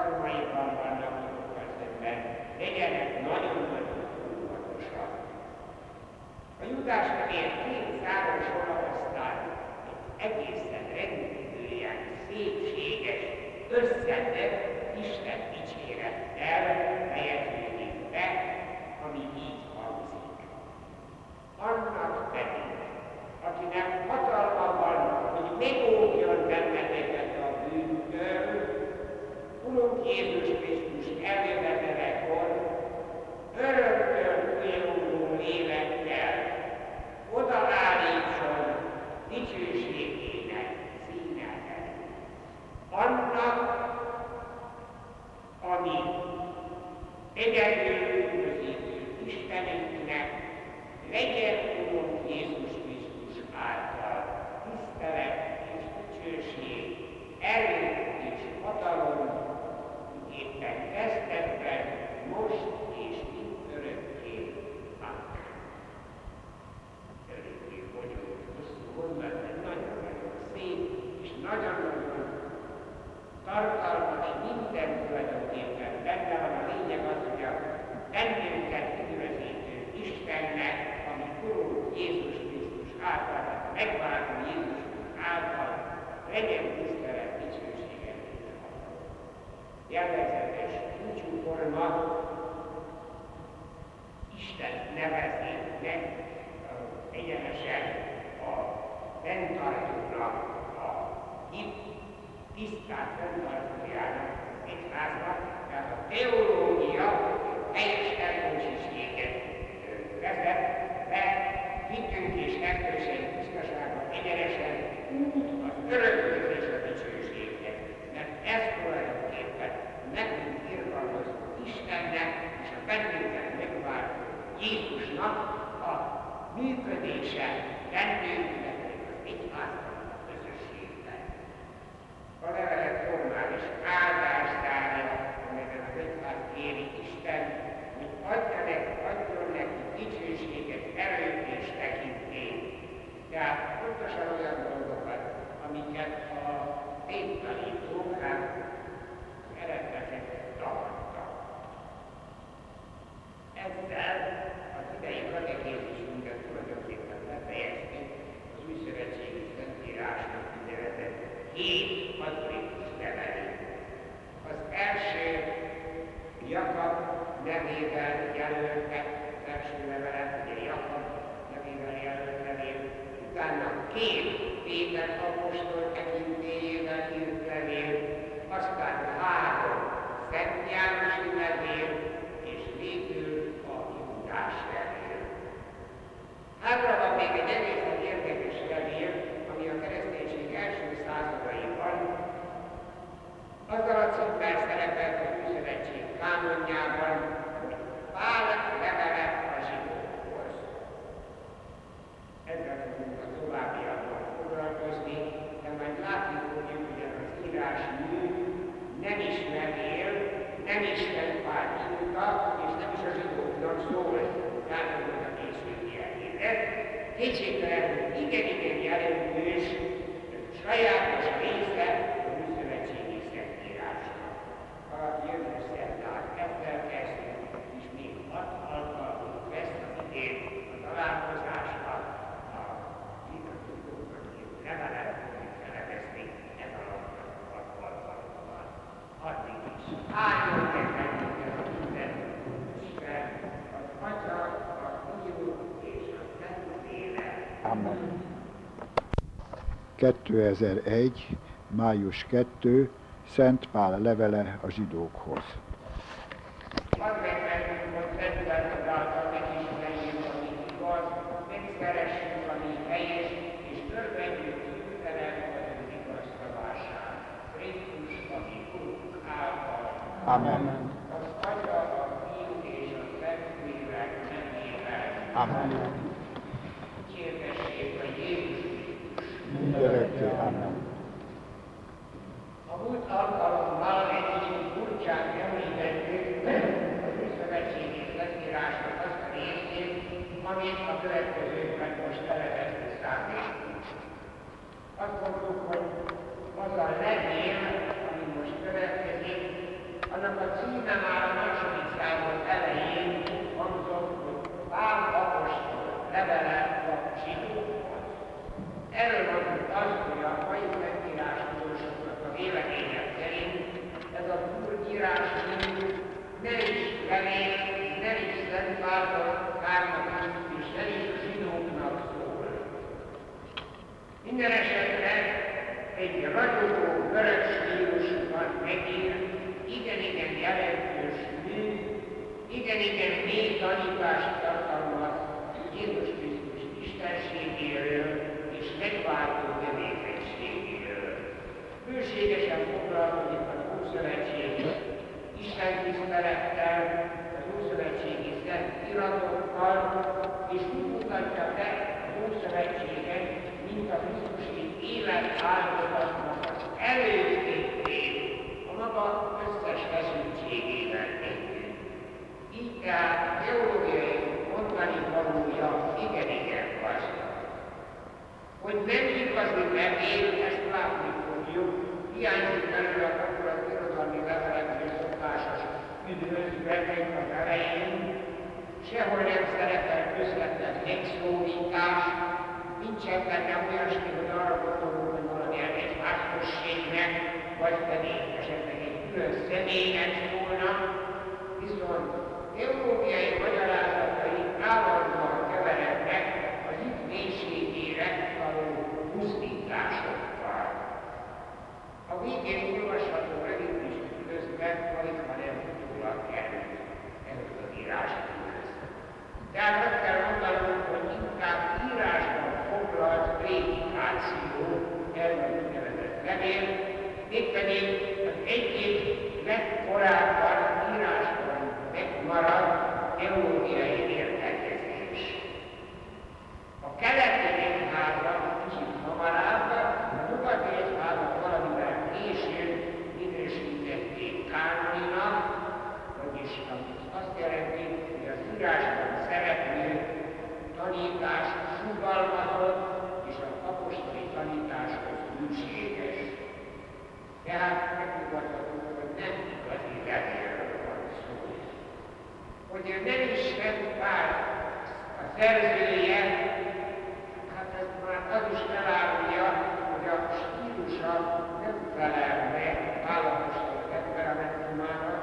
karmaikban vannak az önben, legyenek nagyon-nagyon óvatosak. A jutásnak ilyen két száros osztály egy egészen rendkívül ilyen szépséges, összetett Isten dicsérettel fejezzük be, ami így hangzik. Annak pedig, akinek hatalmas Jézus Krisztus elérhetetlenkor öröm 2001. május 2. Szent Pál levele a zsidókhoz. Minden esetre egy ragyogó görög stílusban megírt, igen-igen jelentős mű, igen-igen mély tanítást tartalmaz Jézus Krisztus istenségéről és megváltó tevékenységéről. Bőségesen foglalkozik a Ószövetség Isten tisztelettel, az Ószövetségi Szent iratokkal, és úgy mutatja be a az Ószövetséget, mint a Krisztusi élet áldozatnak az előtétét a maga összes feszültségével együtt. Így tehát teológiai mondani valója igen, igen gazdag. Hogy nem igazi remény, ezt látni fogjuk, hiányzik belőle a kapcsolat irodalmi levelekről szokásos üdvözletek az elején, sehol nem szerepel közvetlen megszólítás, nincsen benne olyasmi, hogy arra gondolunk, hogy valamilyen egy városségnek, vagy pedig esetleg egy külön személynek szólna, viszont teológiai magyarázatai állandóan keverednek a hit mélységére való pusztításokkal. A végén olvasható rövidítés közben alig, ha nem túlak kerül erről az írásból. Tehát azt kell mondanom, hogy inkább írásban rémigráció elnök nevezett levél, mégpedig az egyik legkorábban írásban megmaradt teológiai értelkezés. A keleti egyháza kicsit hamarabb, a nyugati egyházat valamivel később minősítették kánoninak, vagyis azt jelenti, hogy az írásban szereplő tanítás sugalmazott Tehát megnyugodhatunk, hogy nem igazi levélről van szó. Hogy ő nem is Pál a szerzője, hát ez már az is elárulja, hogy a stílusa nem felel meg Pálapostól temperamentumára,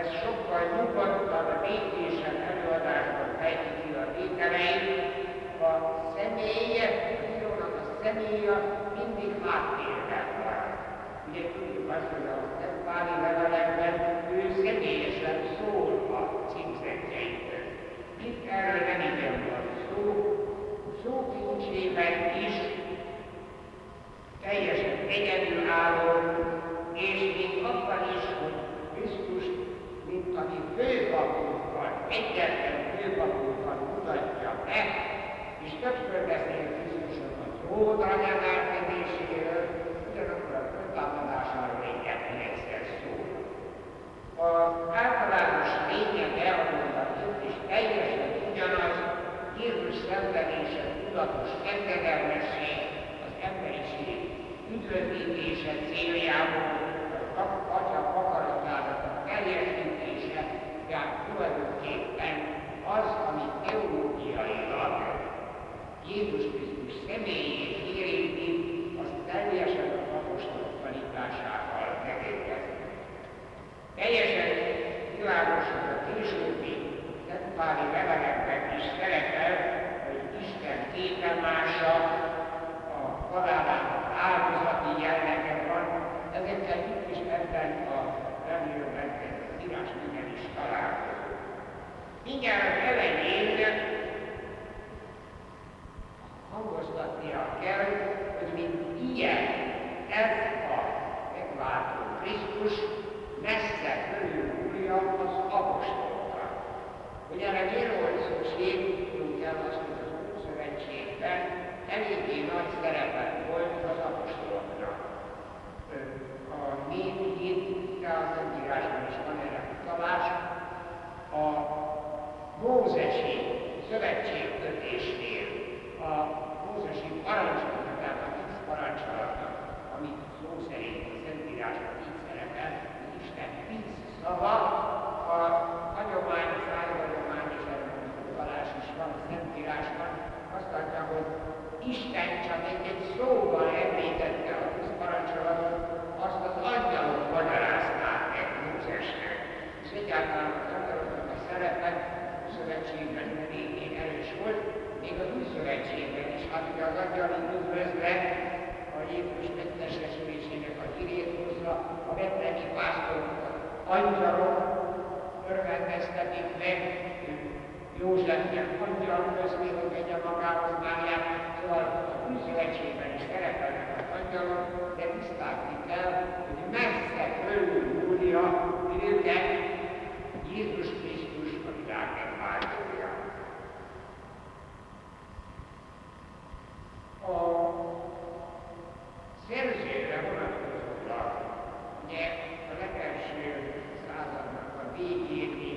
ez sokkal nyugodtan, békésen előadásban fejti ki a tételeit, a személye, a a személye mindig háttérben van. Ugye tudjuk azt, hogy a Páli levelekben ő személyesen szól a címzetjeitől. Itt erről nem igen van szó, szókincsében is teljesen egyedülálló, és még abban is, hogy Krisztus, mint ami főpapunkkal, egyetlen főpapunkkal mutatja be, és többször beszél Krisztusnak a trónra emelkedéséről, ugyanakkor a föltámadásáról egyetlen egyszer szól. Az általános lényege a mondatot is teljesen ugyanaz, Jézus szenvedése, tudatos engedelmesség, az emberiség üdvözítése céljából, az Atya akaratának a teljesítése, tehát tulajdonképpen az, ami teológiailag Jézus Krisztus személyét érinti, az teljesen a apostolok tanításával megérkezik. Teljesen világos, hogy a későbbi Szentpáli levelekben is szerepel, hogy Isten képemása a halálának áldozati jellege van, ezekkel itt is ebben a levélben az írás minden is találkozunk. Mindjárt az elején hangoztatnia kell, hogy mint ilyen ez a megváltó Krisztus messze körülmúlja az apostolokat. Volt szükség, tudunk el azt, hogy az Ószövetségben eléggé nagy szerepet volt az apostoloknak. A név hét, de az Szentírásban is van erre utalás, a Mózesi szövetségkötésnél a Mózesi parancsolatnak, tehát a tíz parancsolatnak, amit szó szerint a Szentírásban így szerepel, az Isten tíz szava, a hagyomány, a szájhagyomány és erre utalás is van a Szentírásban, azt adja, hogy Isten csak egy, egy szóval említette a tíz parancsolatot, azt az angyalok magyarázták meg Mózesnek. És egyáltalán az angyaloknak a szerepe a szövetségben végén erős volt, még az új szövetségben is, hát ugye az angyali üdvözlet a Jézus megtestesülésének a hozza, a betlemi pásztorokat angyalok örvendeztetik meg, Józsefnek angyal közé, hogy vegye magához Máriát, szóval a új szövetségben is szerepelnek az angyalok, de tisztázni kell, hogy messze fölül múlja őket Jézus Krisztus a világ megváltója. A szerzőre a legelső századnak a végén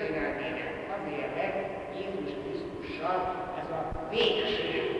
történelmének azért lett Jézus Krisztussal ez a végső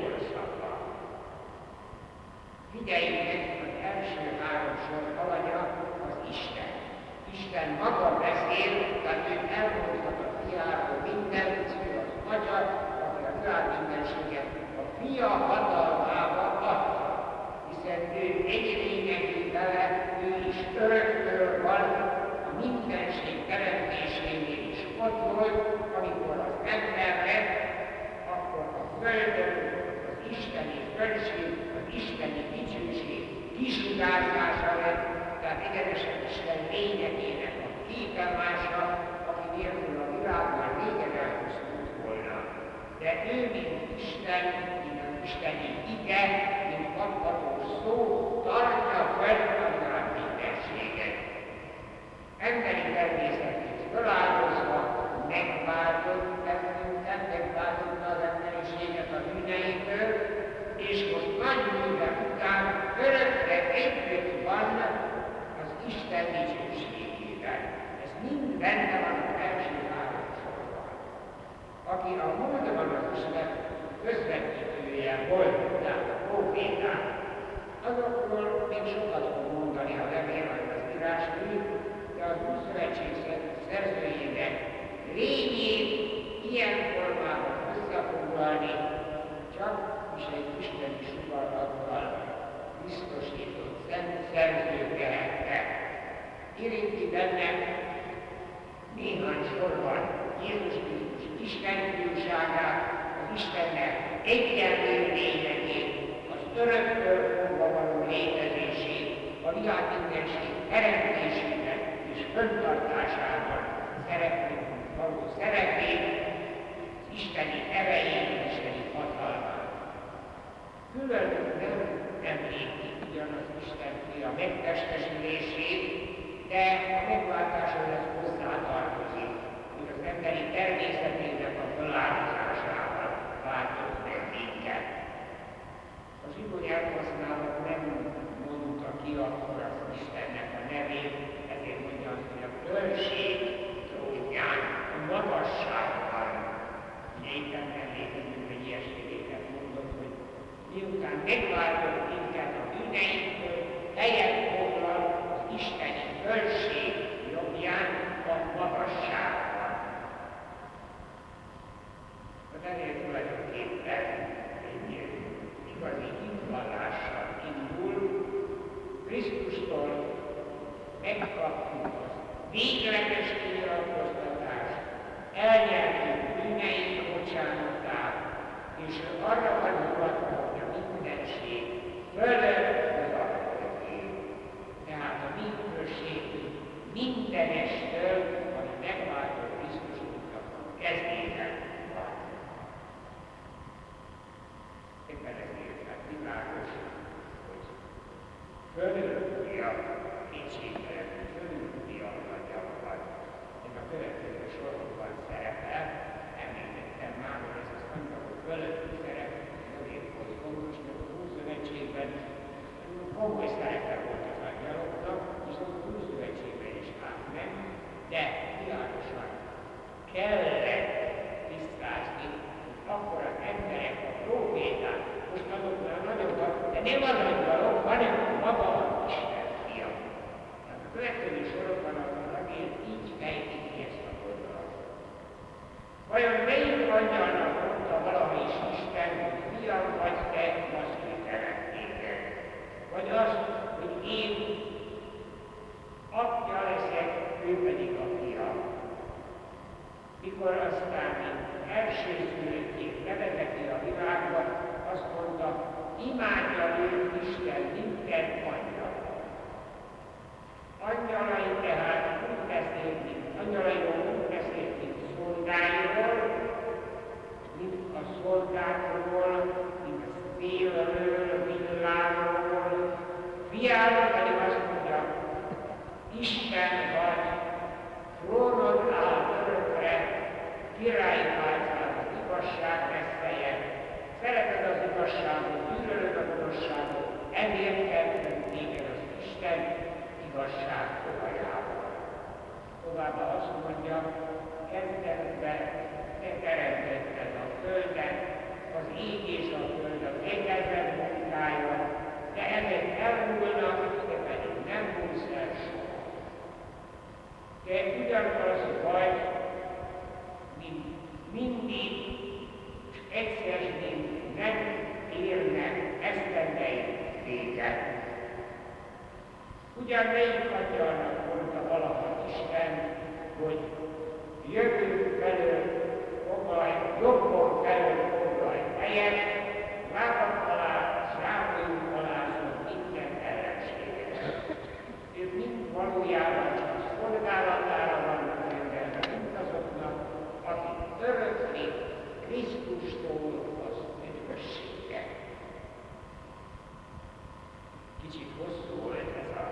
kicsit hosszú volt ez a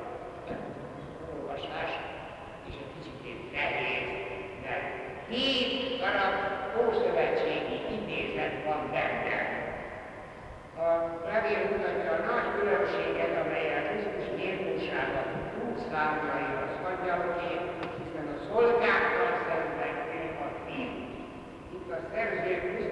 olvasás, és egy kicsit nehéz, mert hét darab ószövetségi idézet van benne. A levél mutatja a nagy különbséget, amelyet Krisztus méltósága Krúzvárnai az angyaloké, hiszen a szolgákkal szemben ő a fiú. Itt a szerző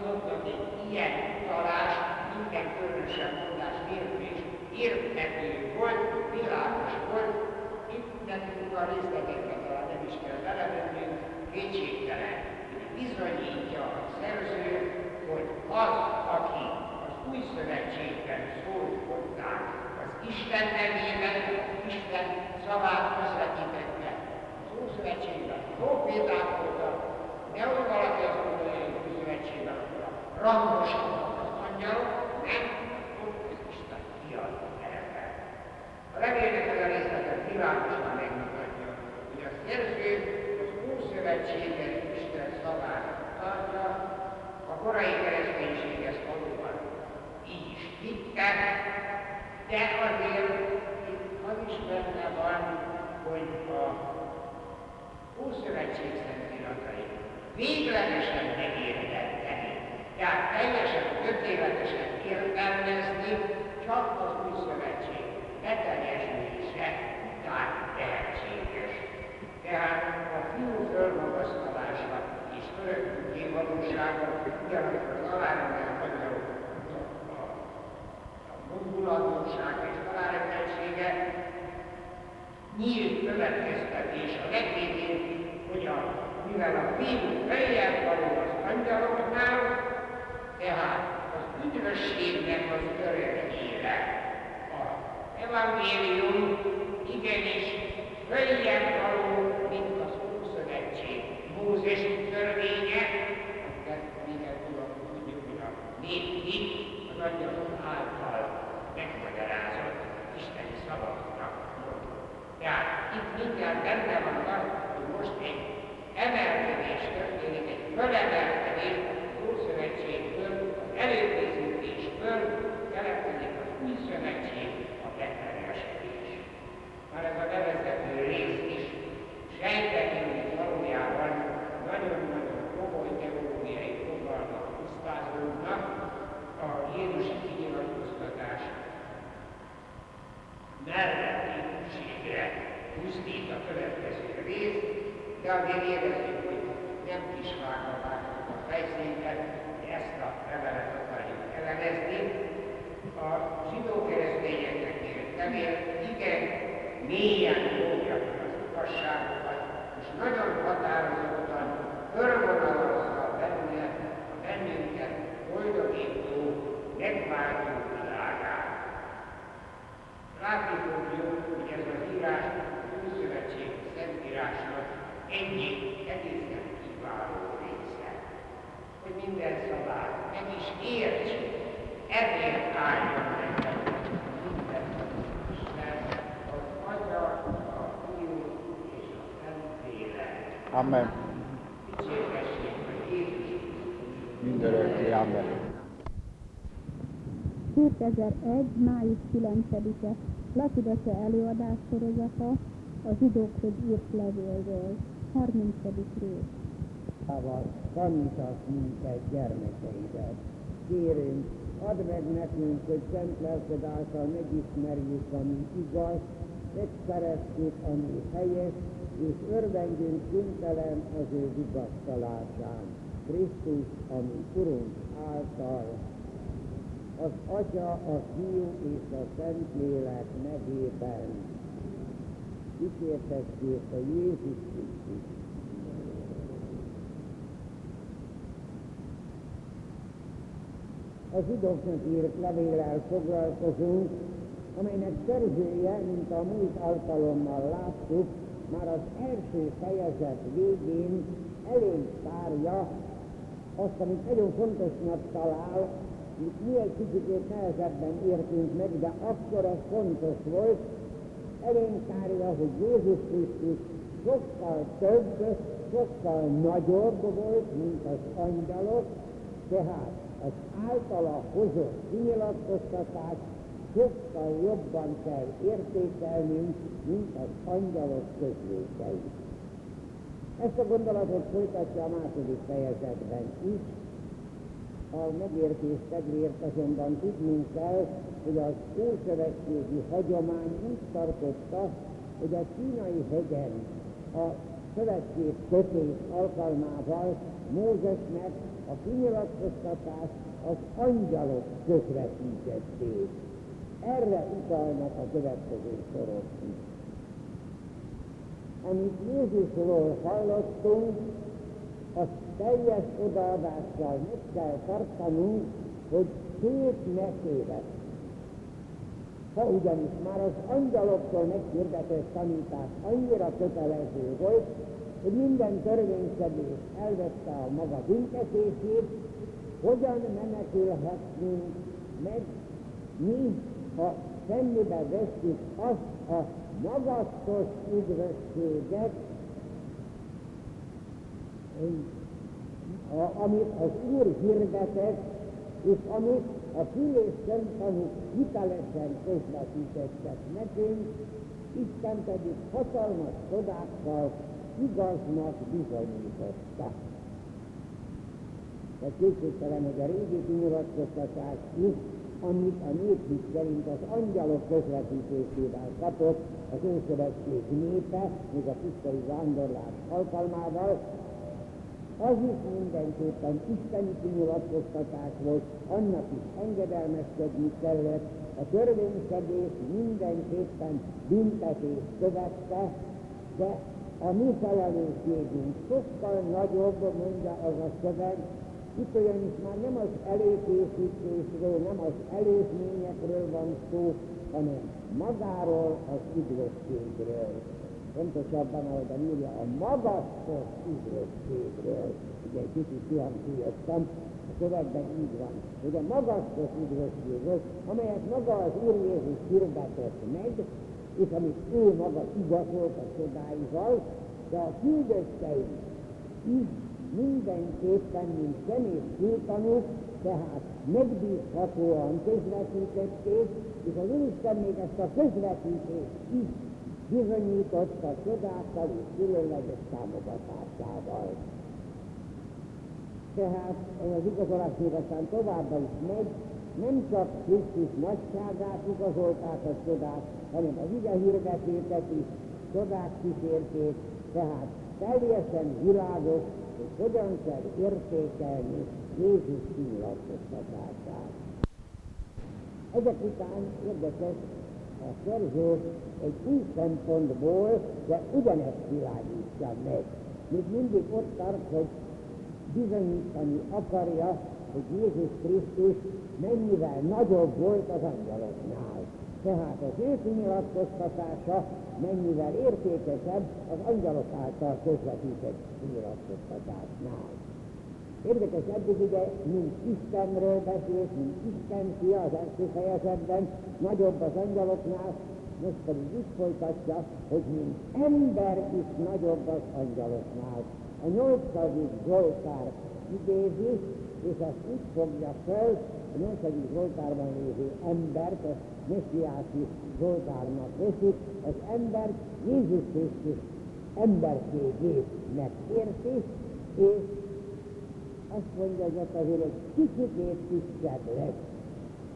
azoknak egy ilyen utalás minden különösebb mondás nélkül is érthető volt, világos volt, itt nekünk a részleteket talán nem is kell belemennünk, kétségtelen, bizonyítja a szerző, hogy az, aki az új szövetségben szólt hozzánk, az Isten nevében, Isten szavát közvetítette. Az Ószövetségben proféták voltak, de hogy valaki azt mondja, hogy az Új Szövetségben a rangosabbak az angyalok, nem, az Isten fiat erre. A levélnek ez a részletet világosan megmutatja, hogy a szerző az Ószövetséget Isten szavára tartja, a korai kereszténység ezt valóban így is hitte, de azért itt az is benne van, hogy a Ószövetség szentiratai véglegesen megérteni, tehát teljesen tökéletesen értelmezni csak az új szövetség beteljesülése után lehetséges. Tehát a fiú fölmagasztalása és örökké valósága ugyanakkor az alárendelt magyarok a mondulatosság és alárendeltsége nyílt következtetés a legvégén, hogy a, mivel a fiú feljebb való az angyaloknál, tehát az üdvösségnek az örök élet. A evangélium igenis följebb való, mint az Ószövetség. Mózes törvénye, amiket tudom, tudjuk, hogy a nép az angyalok által megmagyarázott isteni szavaknak tehát itt mindjárt benne van az, hogy most egy emelkedés történik, egy fölemelkedés az az előkészítésből keletkezik az új szövetség, a beteljesedés. Már ez a bevezető rész is sejteti, hogy valójában nagyon-nagyon komoly teológiai fogalmak tisztázódnak a Jézusi kinyilatkoztatás melletti hűségre pusztít a következő rész, de azért érezzük, hogy nem kis vágva a fejszénket, ezt a levelet akarjuk elemezni. A zsidó keresztény levél igen mélyen fogja az igazságokat, és nagyon határozottan körvonalazza benne a bennünket boldogító, megváltó világát. Látni fogjuk, hogy ez az írás a Újszövetség Szentírásnak egyik egészen kiváló része, hogy minden szabály meg értsük, ezért álljon meg minden Isten, az Atya, a Fiú és a Szentlélek. Amen. Dicsérgessék a Jézus Mindörökké. Amen. 2001. május 9-e Lakidace előadás sorozata a zsidókhoz írt levélről. 30. rész. Ával tanítasz minket gyermekeidet. Kérünk, add meg nekünk, hogy szent lelked által megismerjük, ami igaz, megszeressük, ami helyes, és örvendjünk szüntelen az ő vigasztalásán. Krisztus, ami Urunk által, az Atya, a Fiú és a Szentlélek nevében. Dicsértessék a Jézus Krisztus. A zsidóknak írt levéllel foglalkozunk, amelynek szerzője, mint a múlt alkalommal láttuk, már az első fejezet végén elég tárja azt, amit nagyon fontosnak talál, mi egy kicsit nehezebben értünk meg, de akkor ez fontos volt, elénkárja, hogy Jézus Krisztus sokkal több, sokkal nagyobb volt, mint az angyalok, tehát az általa hozott kinyilatkoztatást sokkal jobban kell értékelnünk, mint az angyalok közlékeit. Ezt a gondolatot folytatja a második fejezetben is. A megértés kedvéért azonban tudnunk kell, hogy az ószövetségi hagyomány úgy tartotta, hogy a kínai hegyen a szövetség kötés alkalmával Mózesnek a kinyilatkoztatást az angyalok közvetítették. Erre utalnak a következő sorok is. Amit Jézusról hallottunk, azt teljes odaadással meg kell tartanunk, hogy két mesévet. Ha ugyanis már az angyaloktól meghirdetett tanítás annyira kötelező volt, hogy minden törvényszedés elvette a maga büntetését, hogyan menekülhetünk meg? Mi, ha semmibe veszük azt a magasztos üdvösséget, amit az Úr hirdetett, és amit a fülés szemtanúk hitelesen közvetítettek nekünk, Isten pedig hatalmas csodákkal igaznak bizonyította. De kétségtelen, hogy a régi kinyilatkoztatás is, amit a néphit szerint az angyalok közvetítésével kapott az Ószövetség népe, még a tisztai vándorlás alkalmával, az is mindenképpen isteni kinyilatkoztatás volt, annak is engedelmeskedni kellett, a törvényszegés mindenképpen büntetést követte, de a mi felelősségünk sokkal nagyobb, mondja az a szöveg, itt ugyanis már nem az előkészítésről, nem az előzményekről van szó, hanem magáról az üdvösségről. Pontosabban, ahogy írja, a magasztos üdvösségről. Ugye egy kicsit kihangsúlyoztam, a szövegben így van, hogy a magasztos üdvösségről, amelyet maga az Úr Jézus hirdetett meg, és amit ő maga igazolt a csodáival, de a küldöttei is mindenképpen, mint személy kültanúk, tehát megbízhatóan közvetítették, és az Úristen még ezt a közvetítést is bizonyította csodákkal és különleges támogatásával. Tehát az igazolás még aztán továbbá is megy, nem csak Krisztus nagyságát igazolták a csodák, hanem az ige hirdetőket is csodák kísérték, tehát teljesen világos, hogy hogyan kell értékelni Jézus kinyilatkoztatását. Ezek után érdekes, a szerző egy új szempontból, de ugyanezt világítja meg. Még mindig ott tart, hogy bizonyítani akarja, hogy Jézus Krisztus mennyivel nagyobb volt az angyaloknál. Tehát az ő kinyilatkoztatása mennyivel értékesebb az angyalok által közvetített kinyilatkoztatásnál. Érdekes, eddig ugye, mint Istenről beszélt, mint Isten fia az első fejezetben, nagyobb az angyaloknál, most pedig úgy folytatja, hogy mint ember is nagyobb az angyaloknál. A nyolcadik Zsoltár idézi, és azt úgy fogja fel, a nyolcadik Zsoltárban lévő embert, ezt messiási Zsoltárnak veszik, az ember Jézus Krisztus emberségét megérti, és azt mondja, hogy ott azért egy kicsit kisebb lesz.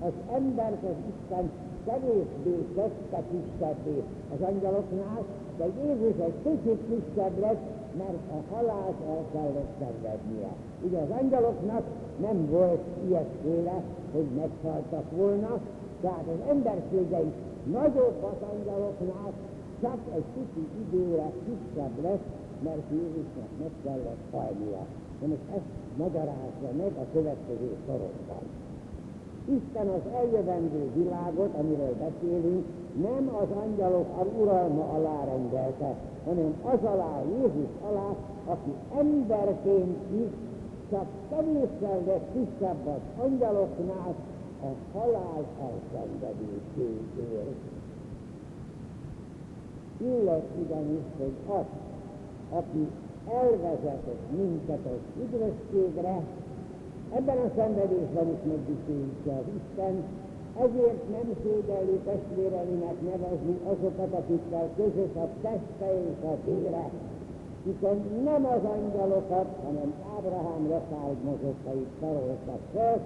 Az embert az Isten kevésbé tette kisebbé az angyaloknál, de Jézus egy kicsit kisebb lesz, mert a halált el kellett szenvednie. Ugye az angyaloknak nem volt ilyesféle, hogy meghaltak volna, tehát az embersége is nagyobb az angyaloknál, csak egy kicsi időre kisebb lesz, mert Jézusnak meg kellett halnia. De most ezt magyarázza meg a következő sorokban. Isten az eljövendő világot, amiről beszélünk, nem az angyalok uralma alá rendelte, hanem az alá, Jézus alá, aki emberként is csak kevéssel lett kisebb az angyaloknál a halál elszenvedéséért. Illet ugyanis, hogy az, aki elvezetett minket az üdvösségre, ebben a szenvedésben is megdicsőítse az Isten, ezért nem szégyelli testvéreinek nevezni azokat, akikkel közös a teste és a vére, hiszen nem az angyalokat, hanem Ábrahám leszármazottait taroltak fel,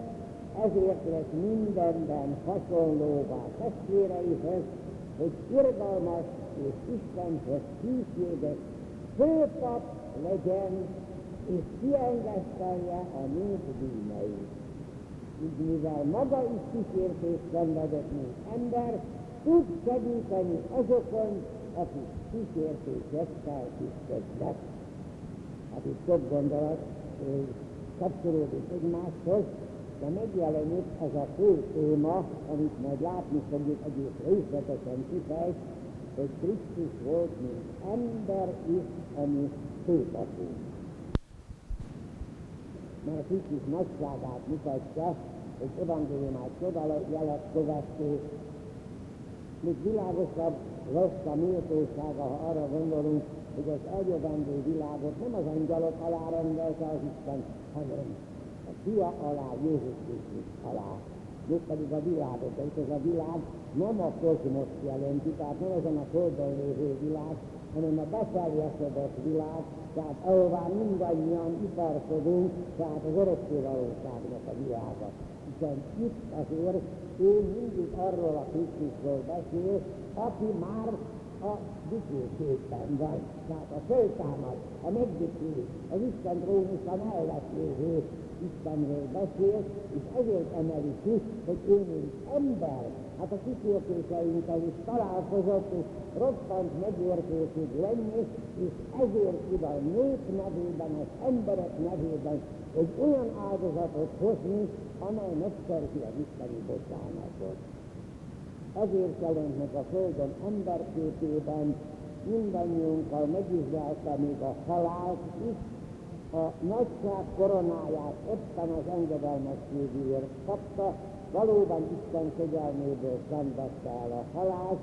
ezért lett mindenben hasonlóvá testvéreihez, hogy irgalmas és Istenhez hűséges főpap legyen, és kiengesztelje a nép bűneit. Mivel maga is kísértést szenvedett, mint ember, tud segíteni azokon, akik kísértésekkel küzdöttek. Hát itt több gondolat kapcsolódik egymáshoz, de megjelenik ez a fő téma, amit majd látni fogjuk egész részletesen kifejt, hogy Krisztus volt, mint ember is, ami főpapunk. Mert Krisztus nagyságát mutatja, hogy evangéliumát csodajelet követő, még világosabb lesz a méltósága, ha arra gondolunk, hogy az eljövendő világot nem az angyalok alá rendelte az Isten, hanem a fia alá, Jézus Krisztus alá. pedig a világot, és ez a világ nem a kozmos jelenti, tehát nem ezen a földön lévő világ, hanem a befeljesedett világ, tehát ahová mindannyian iparkodunk, tehát az örökkévalóságnak a világa. Hiszen itt azért ő mindig arról a Krisztusról beszél, aki már a dicsőségben van. Tehát a föltámad, a megdicső, az Isten trónusa mellett lévő Istenről beszél, és ezért emeli ki, hogy ő mint ember, hát a kísértéseinkkel is találkozott, és roppant megértésig lenni, és ezért tud a nép nevében, az emberek nevében egy olyan áldozatot hozni, amely megszerzi az isteni bocsánatot. Ezért jelent meg a Földön emberképében mindannyiunkkal megvizsgálta még a halált is, a nagyság koronáját éppen az engedelmességéért kapta, valóban Isten kegyelméből szenvedte el a halált,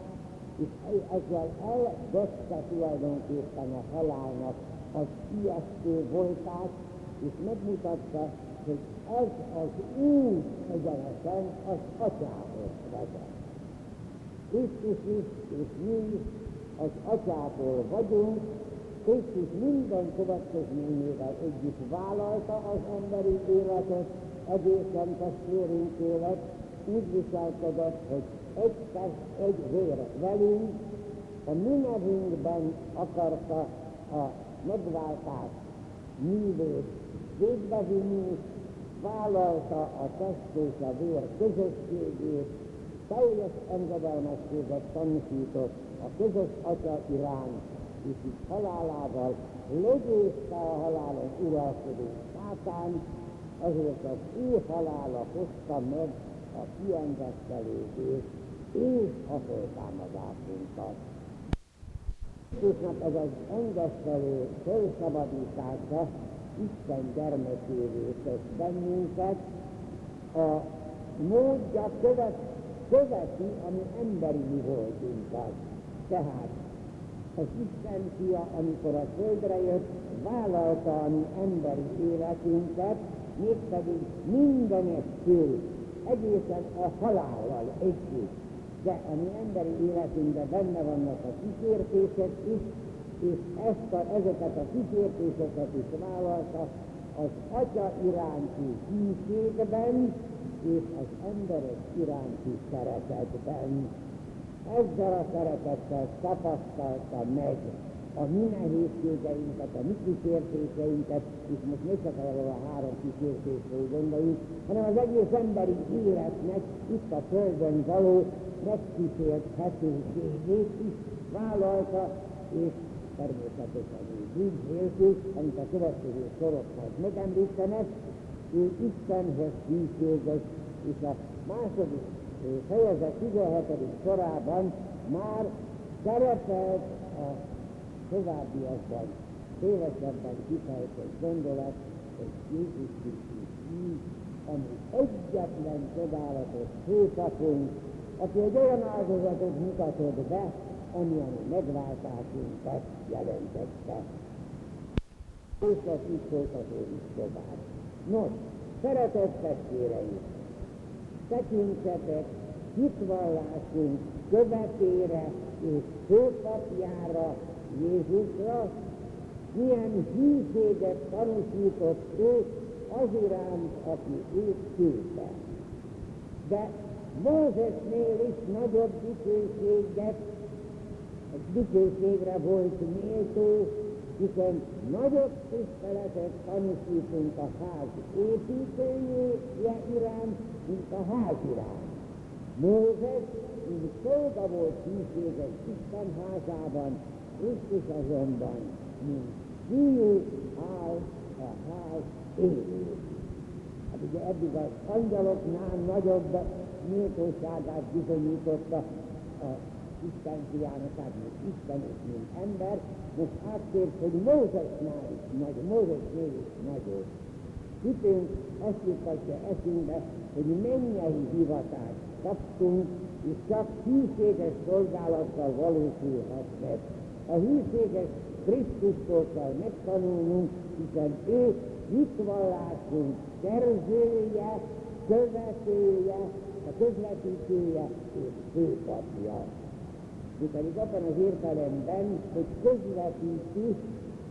és ezzel eldötte tulajdonképpen a halálnak az ijesztő voltát, és megmutatta, hogy ez az út egyenesen az atyához vezet. Krisztus is, és mi az atyától vagyunk, Krisztus minden következményével együtt vállalta az emberi életet, egészen testvérünk élet, úgy viselkedett, hogy egy test, egy vér velünk, a mi nevünkben akarta a megváltás művét végbevinni, vállalta a test és a vér közösségét, teljes engedelmességet tanúsított a közös atya irány, és így halálával legyőzte a halálon uralkodó sátán, ezért az ő halála hozta meg a kiengesztelődést és a föltámadásunkat. Krisztusnak ez az engesztelő felszabadítása Isten gyermekévé tesz bennünket, a módja követ, követi a mi emberi mi voltunkat. Tehát az Isten fia, amikor a földre jött, vállalta a mi emberi életünket, mégpedig mindenektől, egészen a halállal együtt. De a mi emberi életünkben benne vannak a kísértések is, és ezt a, ezeket a kísértéseket is vállalta az Atya iránti hűségben és az emberek iránti szeretetben. Ezzel a szeretettel tapasztalta meg a mi nehézségeinket, a mi kísértéseinket, és most ne csak arról a három kísértésről gondoljuk, hanem az egész emberi életnek itt a Földön való megkísérthetőségét is vállalta, és természetesen úgy nélkül, amit a következő sorokhoz megemlítenek, ő Istenhez hűséges, és a második fejezet 17. sorában már szerepelt a továbbiakban tévesebben kifejtett gondolat, hogy Jézus Krisztus így, ami egyetlen csodálatos főpapunk, aki egy olyan áldozatot mutatott be, ami a megváltásunkat jelentette. Jézus így folytatódik tovább. Nos, szeretett testvéreim, tekintsetek hitvallásunk követére és főpapjára Jézusra, milyen hűséget tanúsított ő az iránt, aki őt küldte. De Mózesnél is nagyobb dicsőséget, dicsőségre volt méltó, hiszen nagyobb tiszteletet tanúsítunk a ház építője iránt, mint a ház iránt. Mózes, mint szolga volt hűséges Isten házában, Krisztus azonban, mint fiú áll a ház élő. Hát ugye eddig az angyaloknál nagyobb méltóságát bizonyította a Isten fiának, mint Isten és mint ember, most áttért, hogy Mózesnál is nagy, Mózesnél is nagyobb. Hitünk azt juttatja eszünkbe, hogy mennyei hivatást kaptunk, és csak hűséges szolgálattal valósulhat meg. A hűséges Krisztustól kell megtanulnunk, hiszen ő hitvallásunk szerzője, követője, a közvetítője és főpapja. Mi pedig abban az értelemben, hogy közvetíti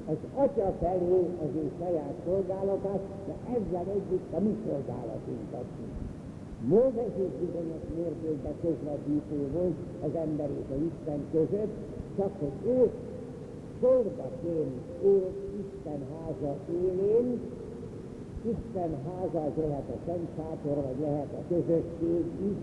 az Atya felé az ő saját szolgálatát, de ezzel együtt a mi szolgálatunkat is. Mózes is bizonyos mértékben közvetítő volt az ember és az Isten között, csak hogy ő szolgaként élt Isten háza élén, Isten háza az lehet a Szent Sátor, vagy lehet a közösség is.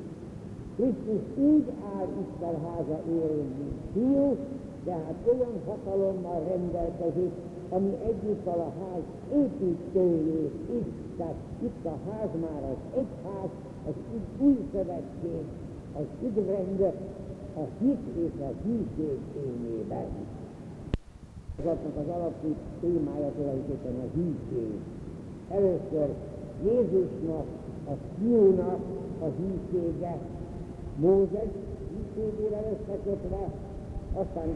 Krisztus úgy áll Isten háza élén, mint fiú, de hát olyan hatalommal rendelkezik, ami egyúttal a ház építőjét is. Tehát itt a ház már az egy ház, az új szövetség, az üdvrend, a hit és a hűség fényében. Azoknak az alapú témája tulajdonképpen a hűség. Először Jézusnak, a fiúnak a hűsége, Mózes hűségével összekötve, aztán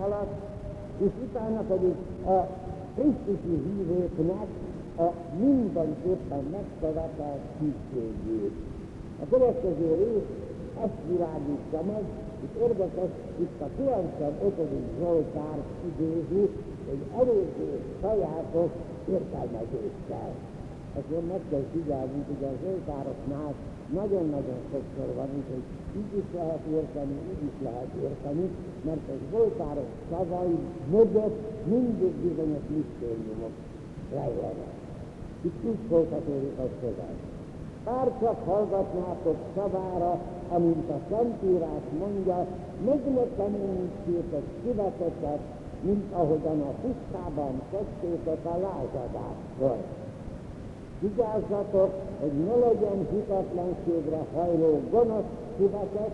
alatt, és utána pedig a Krisztusi hívőknek a mindenképpen megkövetelt hűségét. A következő rész ezt világítja meg, és érdekes, itt a 95. Zsoltár idézi, hogy előző sajátos értelmezéssel. Ezért meg kell figyelni, hogy a Zsoltároknál nagyon-nagyon sokszor van, úgyhogy így is lehet érteni, így is lehet érteni, mert az Zoltárok szavai mögött mindig bizonyos misztériumok rejlenek. Itt úgy folytatódik a szöveg. Bár csak hallgatnátok szavára, amint a Szentírás mondja, meg ne temélyítsétek szíveteket, mint ahogyan a pusztában tettétek a lázadáskor. Vigyázzatok, hogy ne legyen hitatlanségre hajló gonosz szívetek,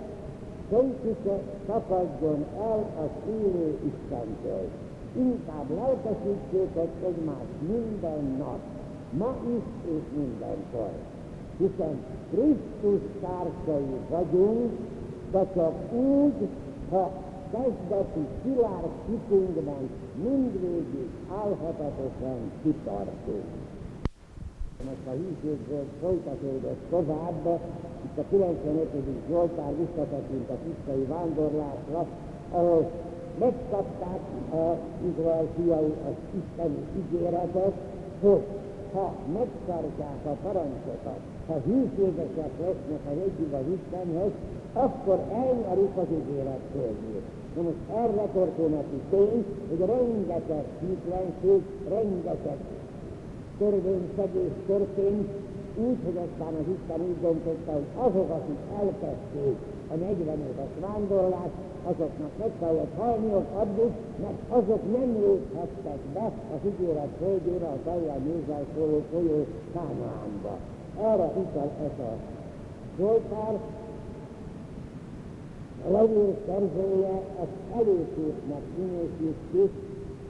senki se szakadjon el az élő Istentől. Inkább lelkesítsétek egymást minden nap, ma is és mindenkor. Hiszen Krisztus társai vagyunk, de csak úgy, ha kezdeti szilárd hitünkben mindvégig álhatatosan kitartunk. Most a hűségről folytatódott tovább, itt a 95. Zsoltár visszatekint a tisztai vándorlásra, ahol megkapták az Izrael fiai az isteni ígéretet, hogy ha megtartják a parancsokat, ha hűségesek lesznek az egyik az Istenhez, akkor elnyerik az ígéret földjét. Na most erre történeti tény, hogy rengeteg hűtlenség, rengeteg törvényszegés történt, úgy, hogy aztán az Isten úgy döntötte, hogy azok, akik elkezdték a 40 éves vándorlást, azoknak meg kellett halniok addig, mert azok nem léphettek be az ígéret földjére, a teljel nézzel szóló folyó Kánaánba. Erre utal ez a Zsoltár, a levél szerzője ezt előképnek minősíti,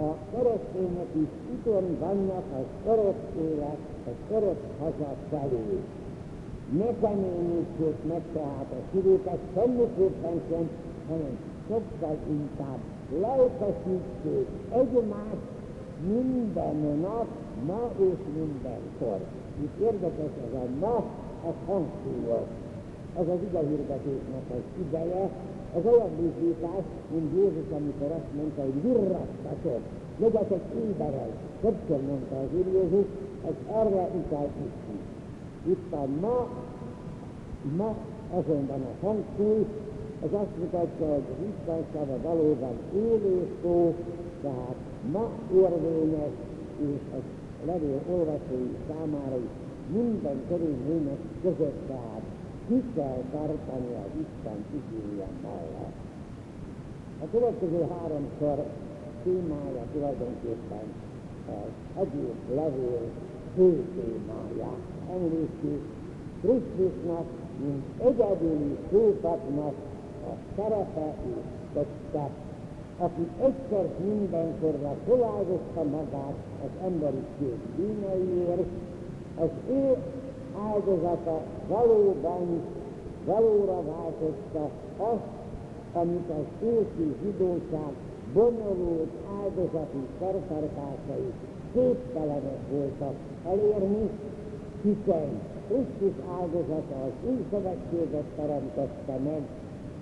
a keresztények is üton vannak a szorott élet, a szorott haza felé. Ne keményítsék meg tehát a szívüket, semmiképpen sem, hanem sokkal inkább lelkesítsék egymást minden nap, ma és mindenkor. Itt érdekes ez a ma, ez hangsúlyos. Ez az hirdetésnek az ideje, ez olyan bizonyítás, mint Jézus, amikor azt mondta, hogy virrattatok, legyetek éberek. Többször mondta az Úr Jézus, ez erre utal itt. Itt a ma, ma azonban a hangsúly, ez azt mutatja, hogy az Isten szava valóban élő szó, tehát ma érvényes, és az levél olvasói számára is minden körülmények között, tehát ki kell tartani az Isten igénye mellett. A következő három sor témája tulajdonképpen az egész levél fő témája. Emlékszünk Krisztusnak, mint egyedüli főpapnak a szerepe és tette, aki egyszer mindenkorra feláldozta magát az emberiség bűneiért, az ő áldozata valóban valóra változta azt, amit az ősi zsidóság bonyolult áldozati szertartásai képtelenek voltak elérni, hiszen Krisztus áldozata az új szövetséget teremtette meg,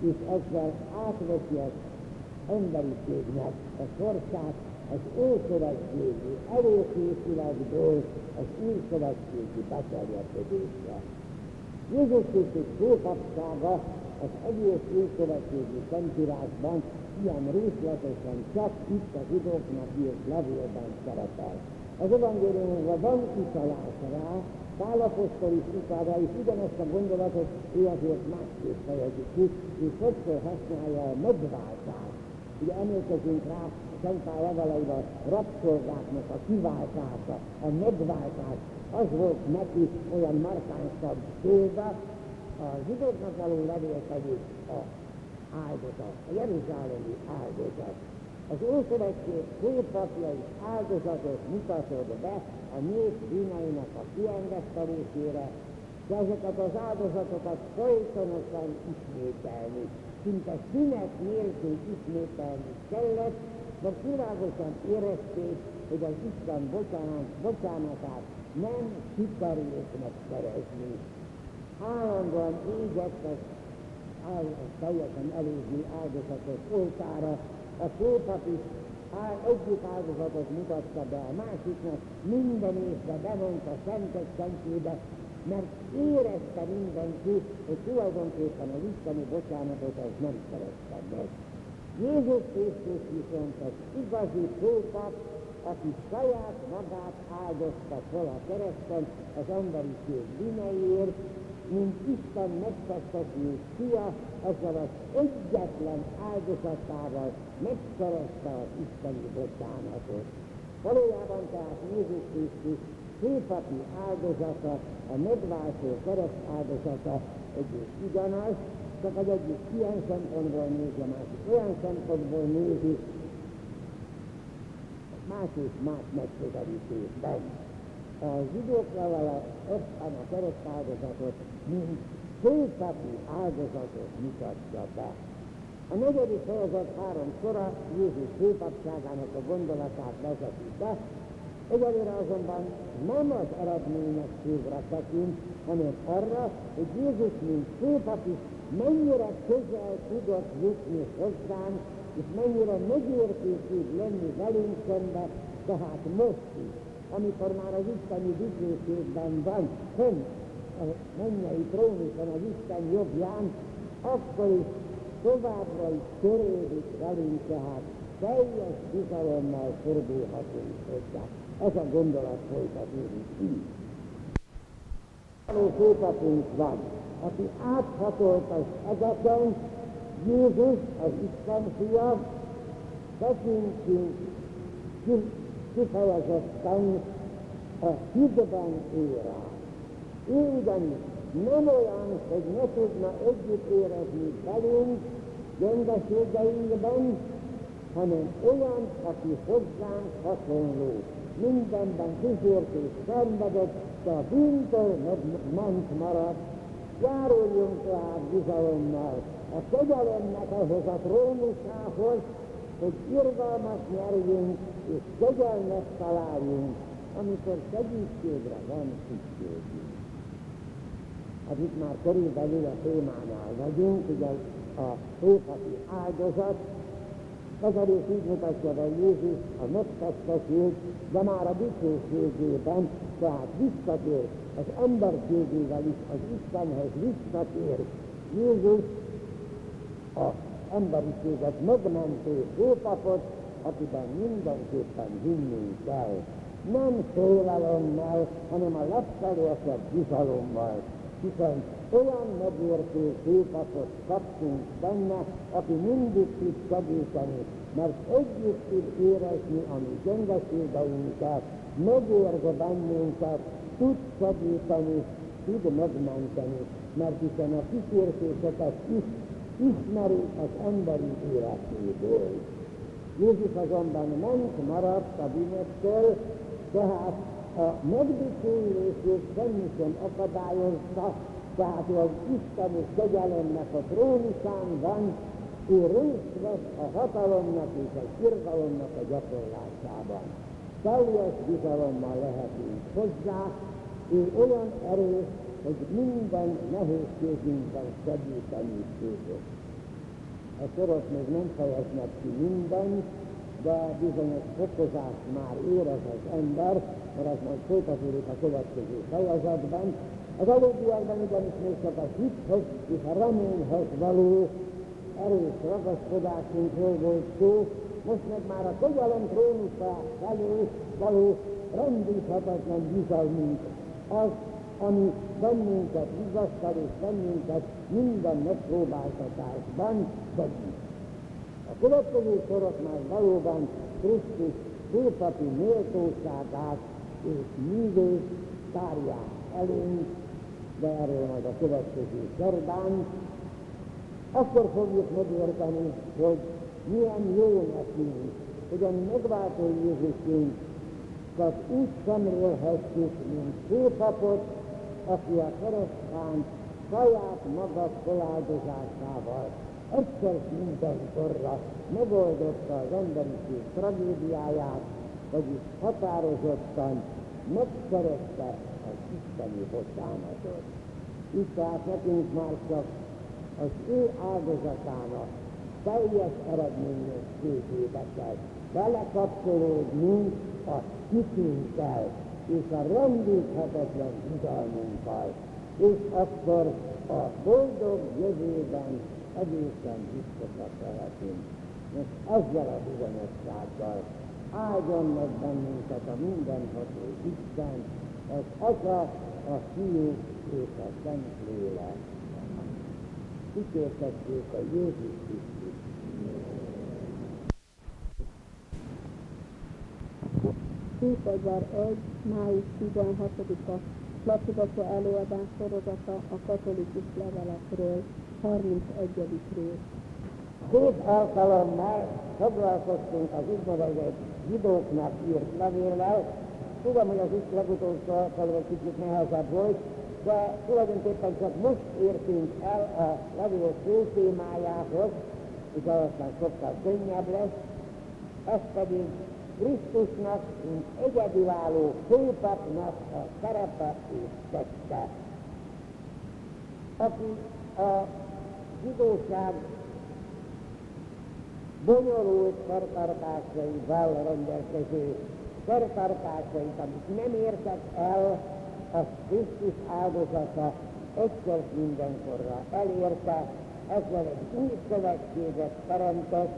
és ezzel átveszi az emberiségnek a sorsát az ószövetségi előkészületből az új szövetségi beterjedésre. Jézus Krisztus főpapsága az egész új szövetségi szentírásban ilyen részletesen csak itt a zsidóknak írt levélben szerepel. Az evangéliumban van utalás rá, Pál apostol is utal rá, és ugyanezt a gondolatot ő azért másképp fejezi ki, és sokszor használja a megváltást. Ugye emlékezünk rá, Szent Pál leveleivel rabszolgáknak a kiváltása, a megváltás, az volt neki olyan markánsabb példa, a zsidóknak való levél pedig a áldozat, a jeruzsálemi áldozat. Az Ószövetség főpapja is áldozatot mutatod be a nép bűneinek a kiengesztelésére, de ezeket az áldozatokat folytonosan ismételni, szinte szünet nélkül ismételni kellett, mert világosan érezték, hogy az Isten bocsánat, bocsánatát nem sikerült megszerezni. Állandóan égett az áldozat, teljesen eléggé áldozatot oltára, a főpap is áll, egyik áldozatot mutatta be a másiknak, minden évben bement a szentek szentébe, mert érezte mindenki, hogy tulajdonképpen az isteni bocsánatot az nem szerette meg. Jézus Krisztus viszont az igazi própap, aki saját magát áldozta fel a kereszten az emberiség bűneiért, mint Isten megfektető fia, azzal az egyetlen áldozatával megszerezte az isteni bocsánatot. Valójában tehát Jézus Krisztus főpapi áldozata, a megváltó kereszt áldozata egyik ugyanaz, csak az egyik ilyen szempontból nézi, a másik olyan szempontból nézi, más és más megközelítésben. A zsidók levele ebben a kereszt áldozatot, mint főpapi áldozatot mutatja be. A negyedik fejezet három sora Jézus főpapságának a gondolatát vezeti be, Egyelőre azonban nem az eredményességre tekint, hanem arra, hogy Jézus, mint főpap mennyire közel tudott jutni hozzánk, és mennyire megértő lenni velünk szembe, tehát most is, amikor már az isteni dicsőségben van, fent a mennyei trónuson az Isten jobbján, akkor is továbbra is törődik velünk, tehát teljes bizalommal fordulhatunk hozzá. Ez a gondolat folytatódik így. Való van, aki áthatolt az egeten, Jézus, az Isten fia, tekintünk kifejezetten a hídben él rá. Ő ugyanis nem olyan, hogy ne tudna együtt érezni velünk gyengeségeinkben, hanem olyan, aki hozzánk hasonló mindenben kísért és szenvedett, de a bűntől ment marad. Járuljunk tehát bizalommal a kegyelemnek ahhoz a trónusához, hogy irgalmat nyerjünk és kegyelmet találjunk, amikor segítségre van szükségünk. Hát itt már körülbelül a témánál vagyunk, ugye a főpapi áldozat, rész így mutatja be Jézus a megtestesült, de már a dicsőségében, tehát visszatér, az emberségével is az Istenhez visszatér. Jézus az emberiséget megmentő főpapot, akiben mindenképpen hinnünk kell. Nem félelemmel, hanem a legfelősebb bizalommal, hiszen olyan megértő főpapot kaptunk benne, aki mindig tud segíteni, mert együtt tud érezni a mi gyengeségeinket, megérze bennünket, tud segíteni, tud megmenteni, mert hiszen a kísértéseket is ismeri az emberi életéből. Jézus azonban ment, maradt a bűnöktől, tehát a megdicsőülését semmi sem akadályozta, tehát az Isteni kegyelemnek a trónusán van, ő részt vesz a hatalomnak és az irgalomnak a gyakorlásában. Teljes bizalommal lehetünk hozzá, ő olyan erős, hogy minden nehézségünkben segíteni tudok. A sorot még nem fejeznek ki mindent, de bizonyos fokozást már érez az ember, mert az majd folytatódik a következő fejezetben, az előbbiekben ugyanis még csak a hithez és a reményhez való erős ragaszkodásunkról volt szó, most meg már a kegyelem trónusa felé való rendíthetetlen bizalmunk az, ami bennünket vigasztal és bennünket minden megpróbáltatásban segít. A következő sorok már valóban Krisztus főpapi méltóságát és művét tárják előnk, de erről majd a következő szerdán, akkor fogjuk megérteni, hogy milyen jó nekünk, hogy a megváltó Jézusunk csak úgy szemlélhetjük, mint főpapot, aki a keresztán saját maga feláldozásával egyszer mindenkorra megoldotta az emberiség tragédiáját, vagyis határozottan megszerette az isteni bocsánatot. Itt tehát nekünk már csak az ő áldozatának teljes eredményességébe kell belekapcsolódnunk a hitünkkel, és a rendíthetetlen bizalmunkkal, és akkor a boldog jövőben egészen biztosak lehetünk. Most ezzel a bizonyossággal áldjon meg bennünket a mindenható Isten, az Atya, a Fiú és a Szent Lélek. Kikértettük a Jézus Krisztus. Egy május 16-a Lacibaca előadás sorozata a katolikus levelekről, 31. rész. Két alkalommal foglalkoztunk az úgynevezett zsidóknak írt levéllel. Tudom, hogy az itt legutolsó alkalom egy kicsit nehezebb volt, de tulajdonképpen csak most értünk el a levél fő témájához, és aztán sokkal könnyebb lesz, ez pedig Krisztusnak, mint egyedülálló főpapnak a szerepe és tette, aki a zsidóság bonyolult szertartásaival rendelkező szertartásait, amit nem értek el, az Krisztus áldozata egyszer mindenkorra elérte, ezzel egy új szövetséget teremtett,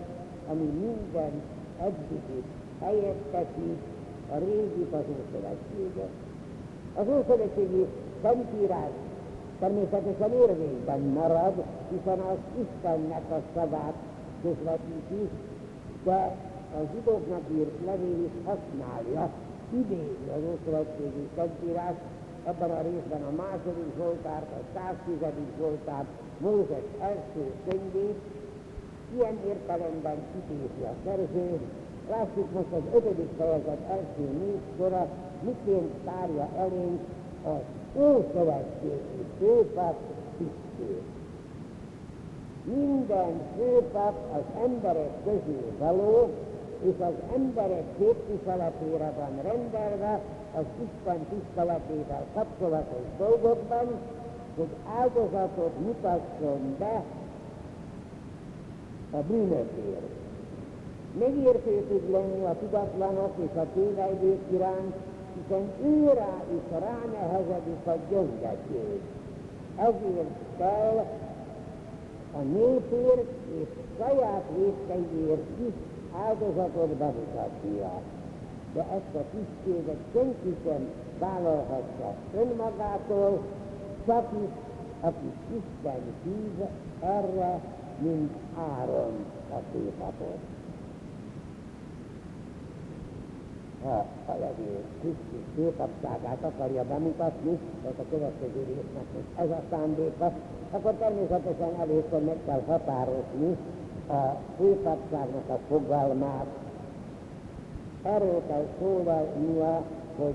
ami minden eddigit helyettesít a régi az Ószövetséget. Az Ószövetségi Szentírás természetesen érvényben marad, hiszen az Istennek a szavát közvetíti, de a zsidóknak írt levél is használja, idézi az Ószövetségi Szentírás, ebben a részben a második Zsoltárt, a 110. Zsoltárt, Mózes első könyvét, ilyen értelemben idézi a szerző, Lássuk most az ötödik fejezet első négy sora, miként tárja elénk az Ószövetségi főpap tisztét. Minden főpap az emberek közül való, és az emberek képviseletére van rendelve az Isten tiszteletével kapcsolatos dolgokban, hogy áldozatot mutasson be a bűnökért megértő tud lenni a tudatlanok és a téveidők iránt, hiszen ő rá is ránehezedik a gyöngeség. Ezért kell a népért és saját vétkeiért is áldozatot bemutatnia. De ezt a tisztséget senki sem vállalhatja önmagától, csak is, aki Isten hív erre, mint Áron a szépapot. Ha a levél Krisztus főpapságát akarja bemutatni, tehát a következő résznek ez a szándéka, akkor természetesen először meg kell határozni a főpapságnak a fogalmát. Erről kell szólnia, hogy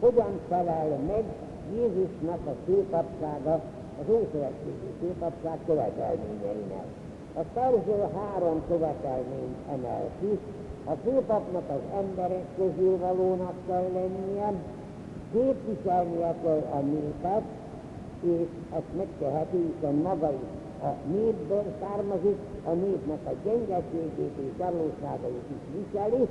hogyan felel meg Jézusnak a főpapsága az Ószövetségi főpapság követelményeinek. A szerző három követelményt emel ki, a főpapnak az emberek közül valónak kell lennie, képviselnie kell a népet, és ezt megteheti, hiszen maga is a népből származik, a népnek a gyengeségét és gyarlóságait is viseli,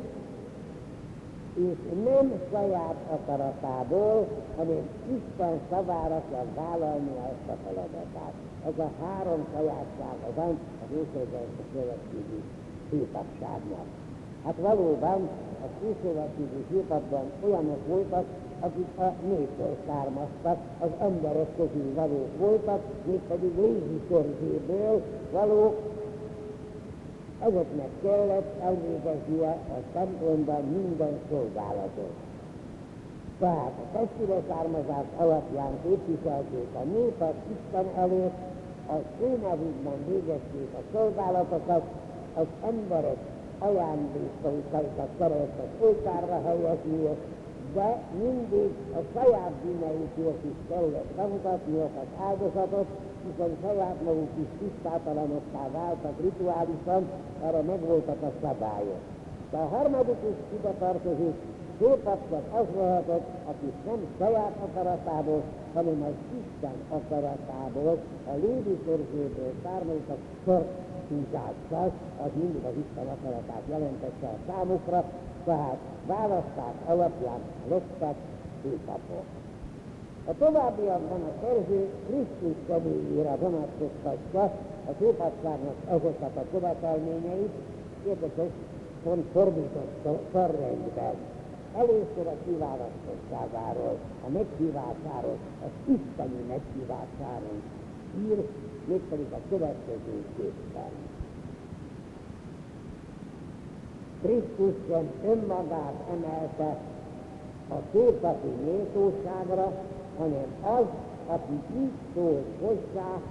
és nem saját akaratából, hanem Isten szavára kell vállalni ezt a feladatát. Ez a három sajátsága van az Ószövetségi főpapságnak. Hát valóban a kőszövetségi hírpadban olyanok voltak, akik a néptől származtak, az emberek közül valók voltak, mégpedig légi törzséből valók, ezeknek kellett elvégeznie a templomban minden szolgálatot. Tehát a testére származás alapján képviselték a népet Isten előtt, az ő nevükben végezték a szolgálatokat, az emberek ajándékaikat szeretett oltárra helyezni, de mindig a saját bűneikért is kellett bemutatni az áldozatot, hiszen saját maguk is tisztátalanokká váltak rituálisan, erre megvoltak a szabályok. De a harmadik is ide tartozik, főpapszak az lehetett, aki nem saját akaratából, hanem az Isten akaratából, a lévi törzséből húzással, az mindig az Isten akaratát jelentette a számukra, tehát választás alapján lettek főpapok. A továbbiakban a szerző Krisztus személyére vonatkoztatja a főpapságnak azokat a követelményeit, érdekes, pont fordított sorrendben. Először a kiválasztottságáról, a meghívásáról, az isteni meghívásáról ír, mégpedig a következő képen. Krisztus sem önmagát emelte a szópapi méltóságra, hanem az, aki így szól hozzá,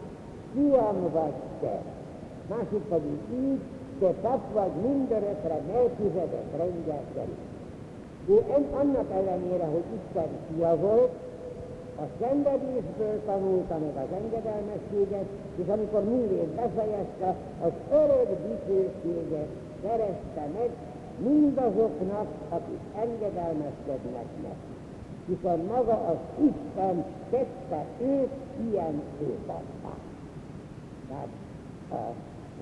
fiam vagy te. Másik pedig így, te pap vagy mindörökre Melkizedek rendjel szerint. Ő annak ellenére, hogy Isten fia volt, a szenvedésből tanulta meg az engedelmességet, és amikor művét befejezte, az örök dicsőséget szerezte meg mindazoknak, akik engedelmeskednek neki. Hiszen maga az Isten tette őt ilyen főpappá. Tehát a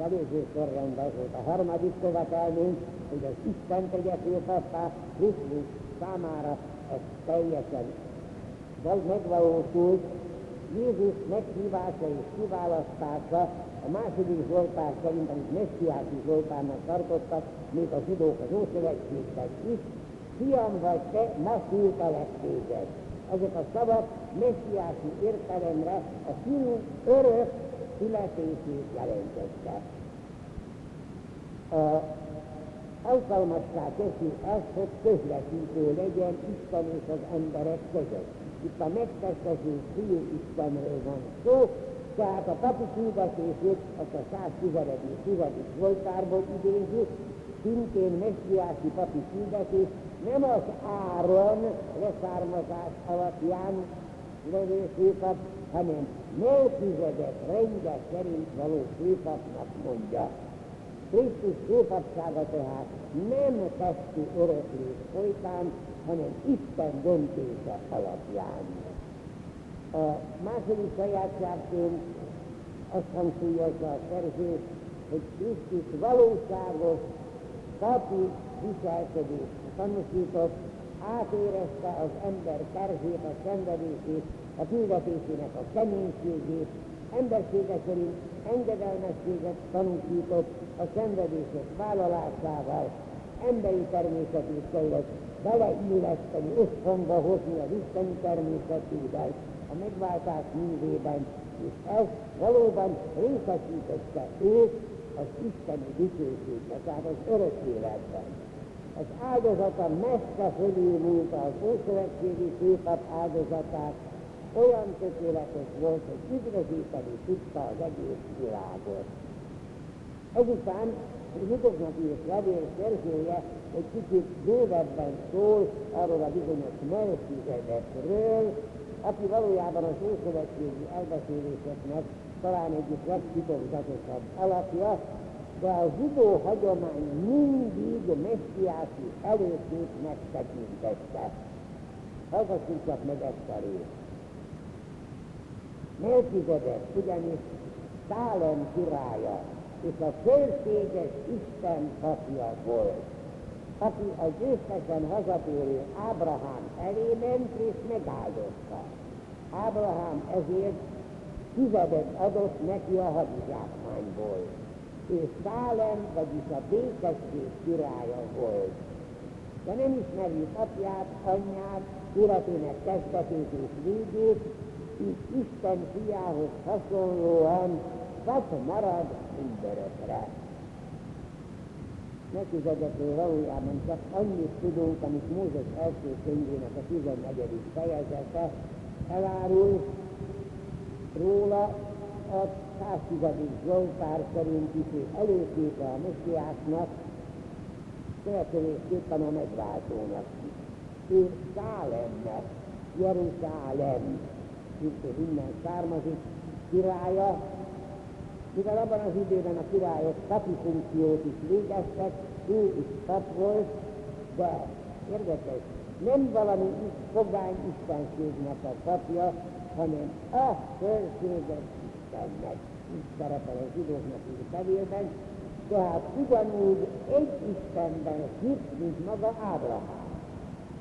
előző sorrendben volt a harmadik követelmény, hogy az Isten tegye főpappá, Krisztus számára ez teljesen megvalósult, Jézus meghívása és kiválasztása a második Zsoltár szerint, amit messiási Zsoltárnak tartottak, még a zsidók az Ószövetségben is, fiam vagy te, ma szültelek téged. Ezek a szavak messiási értelemre a fiú örök születését jelentette. A alkalmassá teszi ezt, hogy közvetítő legyen Isten és az emberek között. Itt a megtestesült fiú Istenről van szó, tehát a papi küldetését, azt a 110. Zsoltárból idézzük, szintén messiási papi küldetés nem az áron leszármazás alapján főpap, hanem Melkizedek rendje szerint való főpapnak mondja. Krisztus főpapsága tehát nem testi öröklés folytán, hanem Isten döntése alapján. A második sajátságként azt hangsúlyozza a szerző, hogy Krisztus valóságos papi viselkedést tanúsított, átérezte az ember terhét, a szenvedését, a küldetésének a keménységét, embersége szerint engedelmességet tanúsított a szenvedések vállalásával, emberi természetét kellett beleilleszteni, összhangba hozni az isteni természetével, a megváltás művében, és ez valóban részesítette őt az isteni dicsőségbe, tehát az örök életben. Az áldozata messze fölülmúlt az ószövetségi főpap áldozatát, olyan tökéletes volt, hogy üdvözíteni tudta az egész világot. Ezután Zsidóknak írt levél szerzője egy kicsit bővebben szól arról a bizonyos Melchizedekről, aki valójában az ószövetségi elbeszéléseknek talán egyik legtitokzatosabb alapja, de a zsidó hagyomány mindig messiási előképnek tekintette. Hallgassuk csak meg ezt a részt. Melchizedek ugyanis Szálem királya és a fölséges Isten papja volt, aki a győztesen hazatérő Ábrahám elé ment és megáldozta. Ábrahám ezért tizedet adott neki a hadizsákmányból. Ő Szálem, vagyis a békesség királya volt. De nem ismerjük apját, anyját, életének kezdetét és végét, így Isten fiához hasonlóan pap marad mindörökre. Megfizethető valójában csak annyit tudunk, amit Mózes első könyvének a 14. fejezete elárul róla a 110. Zsoltár szerint is előképe a Messiásnak, következésképpen a megváltónak. Ő Szálemnek, Jeruzsálem, szintén innen származik, királya, mivel abban az időben a királyok papi funkciót is végeztek, ő is pap volt, de érdekes, nem valami fogány istenségnek a papja, hanem a fölséges Istennek. Így szerepel a zsidóknak így levélben, tehát ugyanúgy egy Istenben hit, mint maga Ábrahám.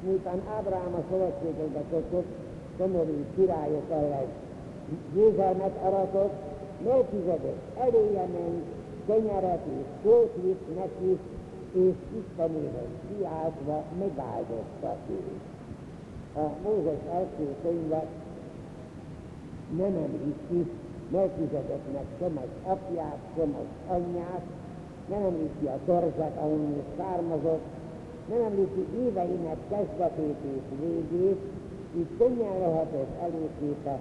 miután Ábrahám a szövetséget kötött, szomorú királyok ellen győzelmet aratott, Melkizedek eléje ment, kenyeret és sót vitt neki, és Istenéhez kiáltva megáldotta őt. A Mózes első könyve nem említi Melkizedeknek sem az apját, sem az anyját, nem említi a torzsát, ahonnan származott, nem említi éveinek kezdetét és végét, így könnyen lehetett előképe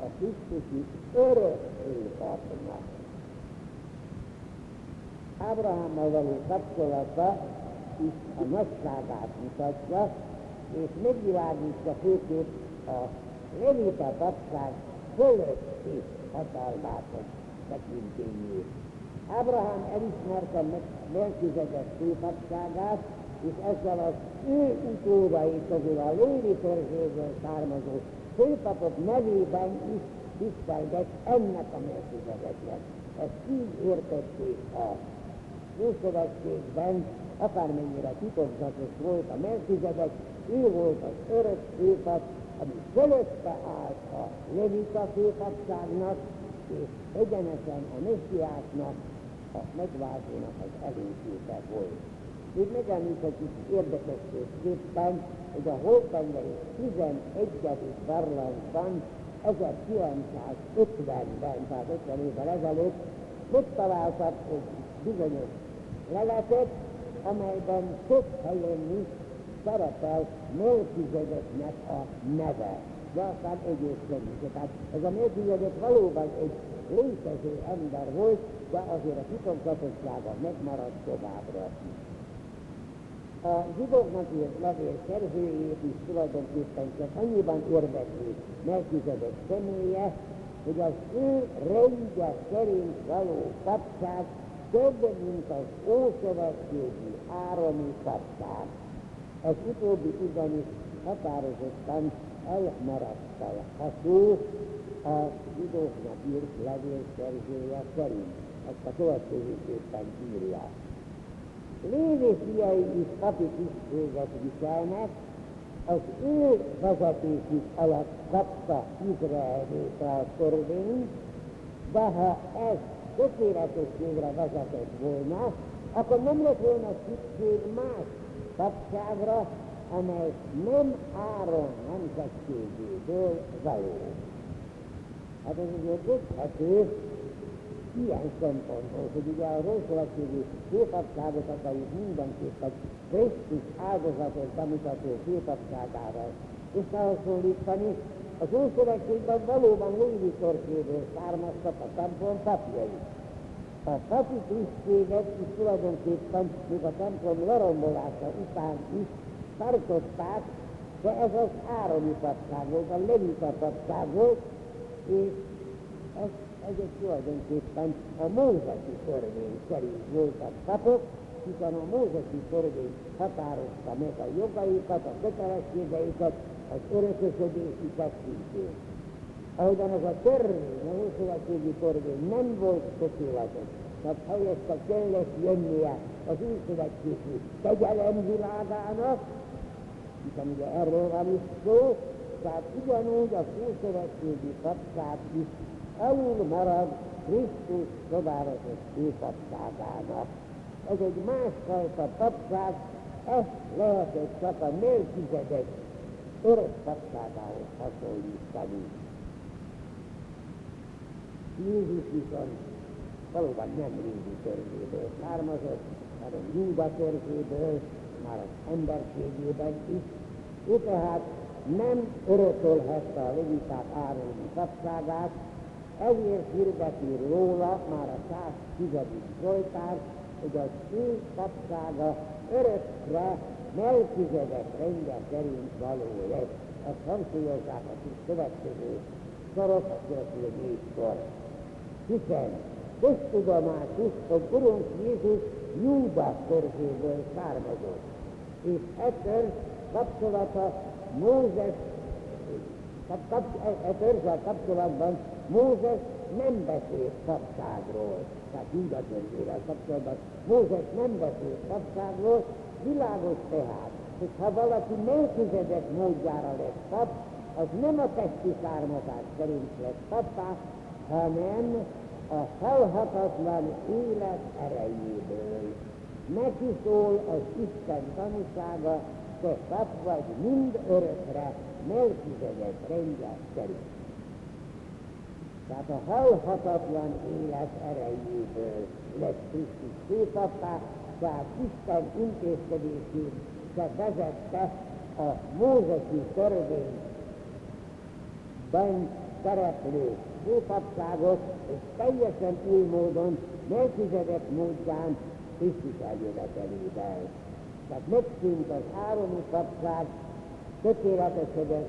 a Krisztusi örök életadnak. Ábrahámmal való kapcsolata is a nagyságát mutatja, és megvilágítja főképp a levita papság fölötti hatalmát tekintényét. Ábrahám elismerte Melkizedek főpapságát, és ezzel az ő utódai közül a Lévi törzséből származó főpapok nevében is tisztelget ennek a Melkizedeknek. Ezt így értették a Ószövetségben, akármennyire titokzatos volt a Melkizedek, ő volt az örök főpap, ami fölötte állt a levita főpapságnak, és egyenesen a messiásnak, a megváltónak az előképe volt. Még megemlíthetjük érdekességképpen, hogy a Holtengeri 11. barlangban 1950-ben, tehát 50 évvel ezelőtt megtaláltak egy bizonyos leletet, amelyben több helyen is szerepel Melkizedeknek a neve, de aztán egészen is. Tehát ez a Melkizedek valóban egy létező ember volt, de azért a titokzatossága megmaradt továbbra is. A zsidóknak írt levél szerzőjét is tulajdonképpen csak annyiban érdekli Melkizedek személye, hogy az ő rendje szerint való kapság több, mint az ószövetségi ároni kapság. Ez utóbbi ugyanis határozottan elmaradtalható a zsidóknak írt levél szerzője szerint. Ezt a következőképpen írja. Lévi fiai is papi tisztséget viselnek, az ő vezetésük alatt kapta Izrael a törvényt, de ha ez tökéletességre vezetett volna, akkor nem lett volna szükség más papságra, amely nem Áron nemzetségéből való. Hát ez azért érthető, ilyen szempontból, hogy ugye a rószövetségi főpapságot akarjuk mindenképpen Krisztus áldozatot bemutató főpapságára összehasonlítani, az Ószövetségben valóban Lévi torkéből származtak a templom papjai. A papi tisztséget is tulajdonképpen még a templom lerombolása után is tartották, de ez az ároni papság volt, a levita papság volt, és ez ezek tulajdonképpen a mózesi törvény szerint voltak papok, hiszen a mózesi törvény határozta meg a jogaikat, a kötelességeiket, az örökösödésüket szintén. Ahogyan az a törvény, a ószövetségi törvény nem volt tökéletes, tehát helyette kellett jönnie az új szövetségi kegyelem világának, hiszen ugye erről van is szó, tehát ugyanúgy az ószövetségi papság is alul marad Krisztus csodálatos főpapságának. Ez egy másfajta papság, ezt lehetett csak a Melkizedek örök papságához hasonlítani. Jézus viszont valóban nem régi törzséből származott, hanem Júda törzséből, már az emberségében is. Ő tehát nem örökölhette a leviták árulni papságát, ezért hirdeti róla már a 110. Zsoltár, hogy az ő papsága örökre Melkizedek rendje szerint való lesz. Ezt hangsúlyozzák a kis következő sorok, a következő négy sor. Hiszen köztudomásuk, hogy Urunk Jézus Júda törzséből származott, és ettől kapcsolata Mózes, kap, e, e törzsel kapcsolatban Mózes nem beszélt papságról, tehát Júda kapcsolatban Mózes nem beszélt papságról, világos tehát, hogy ha valaki melkizedek módjára lesz pap, az nem a testi származás szerint lesz papá, hanem a halhatatlan élet erejéből. Neki szól az Isten tanúsága, te pap vagy mind örökre, Melkizedek rendje szerint. Tehát a halhatatlan élet erejéből lett Krisztus főpappá, tehát Isten intézkedését se vezette a mózesi törvényben szereplő főpapságot, és teljesen új módon, Melkizedek módján Krisztus eljövetelével. Tehát megszűnt az ároni papság, tökéletesedett,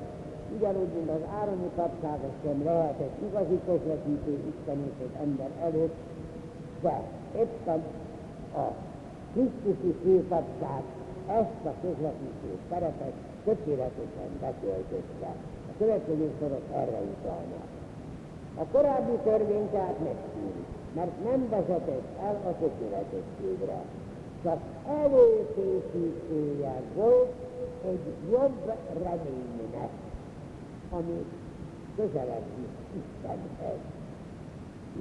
ugyanúgy, mint az ároni papság, sem lehetett igazi közvetítő Isten és az ember előtt, de éppen a Krisztusi főpapság ezt a közvetítő szerepet tökéletesen betöltötte. A következő sorok erre utalnak. A korábbi törvény tehát megszűnt, mert nem vezetett el a tökéletességre, csak előkészítője volt egy jobb reménynek, ami közelebb is Istenhez.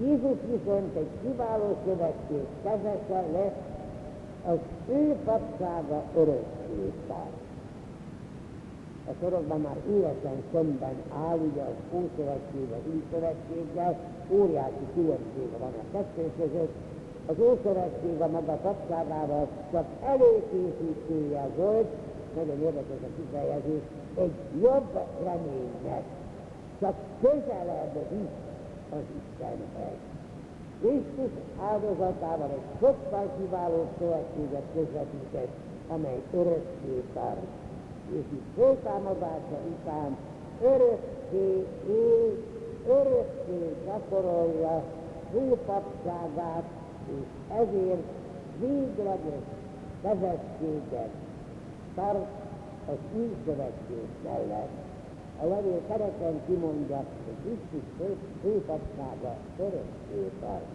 Jézus viszont egy kiváló szövetség kezese lett, az ő papsága örökké tart. A sorokban már élesen szemben áll, ugye az Ószövetség az új szövetséggel, óriási különbség van a kettő között, az Ószövetség a maga papságával csak előkészítője volt, nagyon érdekes a kifejezés, egy jobb reménynek, csak közelebb visz az Istenhez. Krisztus áldozatával egy sokkal kiváló szövetséget közvetített, amely örökké tart. És itt föltámadása után örökké él, örökké gyakorolja főpapságát, és ezért végleges vezességet tart az új szövetség mellett. A levél kereken kimondja, hogy Krisztus főpapsága tart.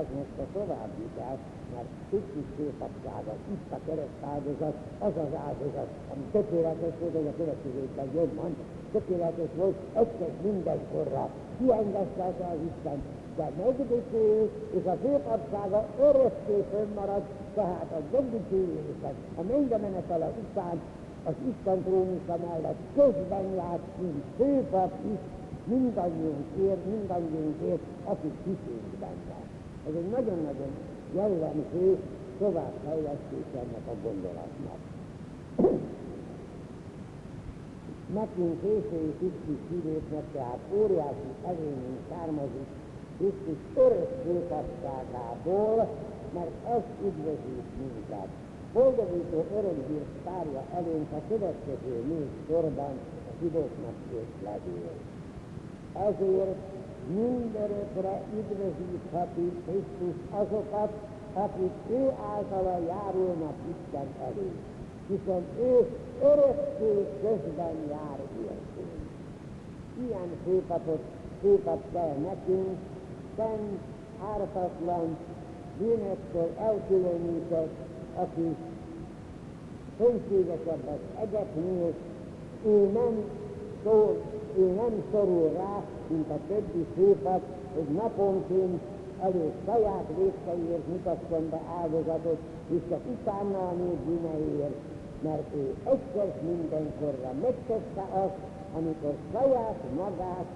Ez most a továbbítás, mert Krisztus főpapsága, itt a kereszt áldozat, az az áldozat, ami tökéletes volt, hogy a következőkben jobban, tökéletes volt, egyszer mindenkorra, kiengesztelte az Isten, de megdicsőül, és a főpapsága örökké fönnmarad, tehát a megdicsőülésen, a mennybe menetele után az Isten trónusza mellett közben járt, mint főpap is, mindannyiunkért, mindannyiunkért, akik hiszünk benne. Ez egy nagyon-nagyon jellemző továbbfejlesztés ennek a gondolatnak. Nekünk késői Krisztus hívőknek tehát óriási előnyünk származik Krisztus örök főpapságából, mert ez üdvözít minket boldogító örömhírt tárja elénk a következő négy sorban a zsidóknak két levél. Ezért mindörökre üdvözítheti Krisztus azokat, akik ő általa járulnak Isten elé, hiszen ő örökké közben jár értünk. Ilyen főpapot, főpap kell nekünk, szent, ártatlan, bűnöktől elkülönített, aki szentségesebb az egyetnél, ő nem, szól, ő nem szorul rá, mint a többi szépet, hogy naponként előtt saját védkeiért mutasson be áldozatot, és csak utána a nép bűneiért, mert ő egyszer mindenkorra megtette azt, amikor saját magát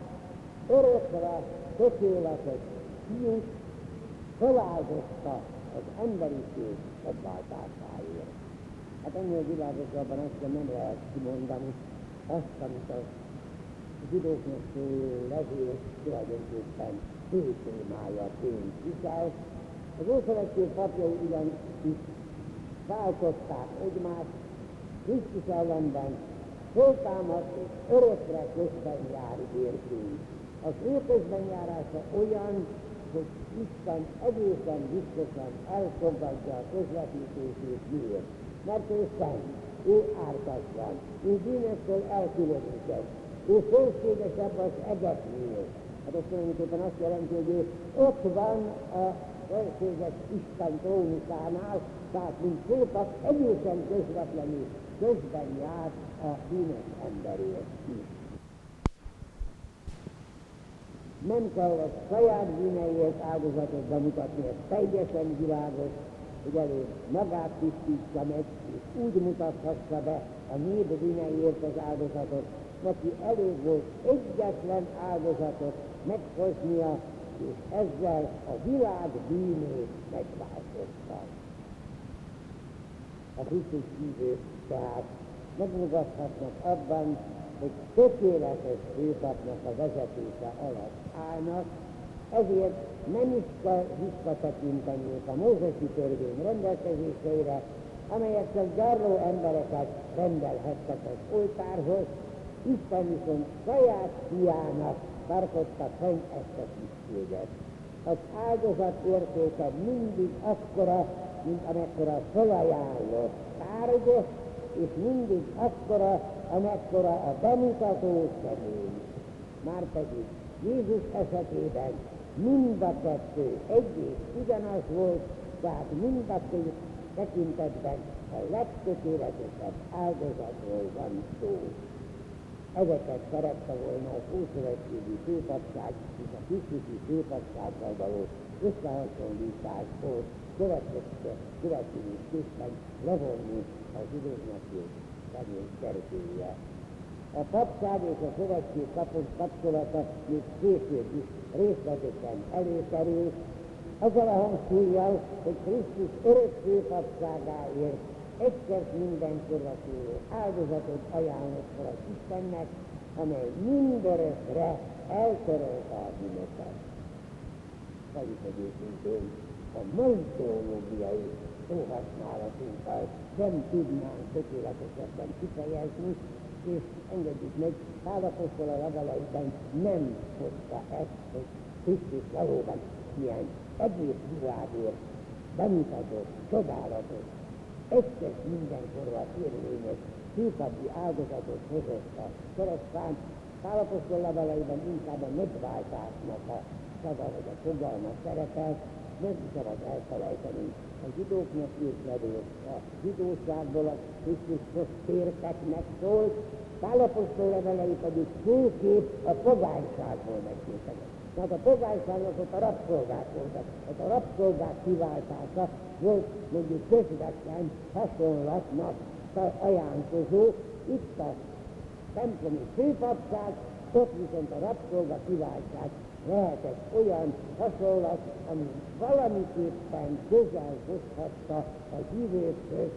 örökre tökéletes fiút feláldozta az emberiség megváltásáért. Hát ennél világosabban azt nem lehet kimondani azt, amit a zsidóknak levél tulajdonképpen fő témája tényt visel. Az Ószövetség papjai ugyan is váltották egymást, Krisztus ellenben föltámadt és örökre közben jár értünk. Az ő közbenjárása olyan, hogy Isten egészen biztosan elfogadja a közvetítését miért. Mert ő szent, ő ártatlan, ő bűnöktől elkülönített, ő szélségesebb az egetnél. Hát ez tulajdonképpen azt jelenti, hogy ő ott van a felséges Isten trónusánál, tehát mint főpap egészen közvetlenül közben jár a bűnös emberért. Nem kell a saját bűneiért áldozatot bemutatni, ez teljesen világos, hogy elég magát tisztítsa meg, és úgy mutathassa be a nép bűneiért az áldozatot, neki elég volt egyetlen áldozatot meghoznia, és ezzel a világ bűnét megváltozta. A Krisztus hívők tehát megnyugodhatnak abban, hogy tökéletes főpapnak a vezetése alatt állnak, ezért nem is kell visszatekinteniük a Mózesi törvény rendelkezéseire, amelyek csak gyarló embereket rendelhettek az oltárhoz, Isten viszont saját fiának tartotta fenn ezt a tisztséget. Az áldozat értéke mindig akkora, mint amekkora felajánlott tárgyos, és mindig akkora, amekkora a bemutató személy. Márpedig Jézus esetében mind a kettő egy és ugyanaz volt, tehát mind a két tekintetben a legtökéletesebb áldozatról van szó. Ezeket szerette volna az Ószövetségi főpapság és a Krisztusi főpapsággal való összehasonlításból következésképpen levonni a zsidóknak és szerzője. A papság és a szövetség kapcsolata még később is részletesen előkerül, azzal a hangsúlyjal, hogy Krisztus örök főpapságáért egyszer mindenkorra szóló áldozatot ajánlott fel az Istennek, amely mindörökre eltörölte a bűnöket. Vagyis egyébként a mai teológiai szóhasználatunkkal nem tudnánk tökéletesebben kifejezni, és engedjük meg, Pálapostól a leveleiben nem hozta ezt, hogy Krisztus valóban ilyen egész világért bemutatott, csodálatos, egyszer mindenkorra érvényes főpapi áldozatot hozott a keresztán, Pálapostól leveleiben inkább a megváltásnak a szava vagy a fogalma szerepel, nem szabad elfelejteni. A zsidóknak írt levél a zsidóságból a Krisztushoz térteknek szólt, Pálapostól levelei pedig főképp a pogányságból megkérdezett. Tehát a pogányságnak ott a rabszolgák voltak. Ott a rabszolgák kiváltása volt mondjuk közvetlen hasonlatnak ajánlkozó. Itt a templomi főpapság, ott viszont a rabszolga kiváltás lehetett olyan hasonlat, ami valamiképpen közel hozhatta a hívőkhöz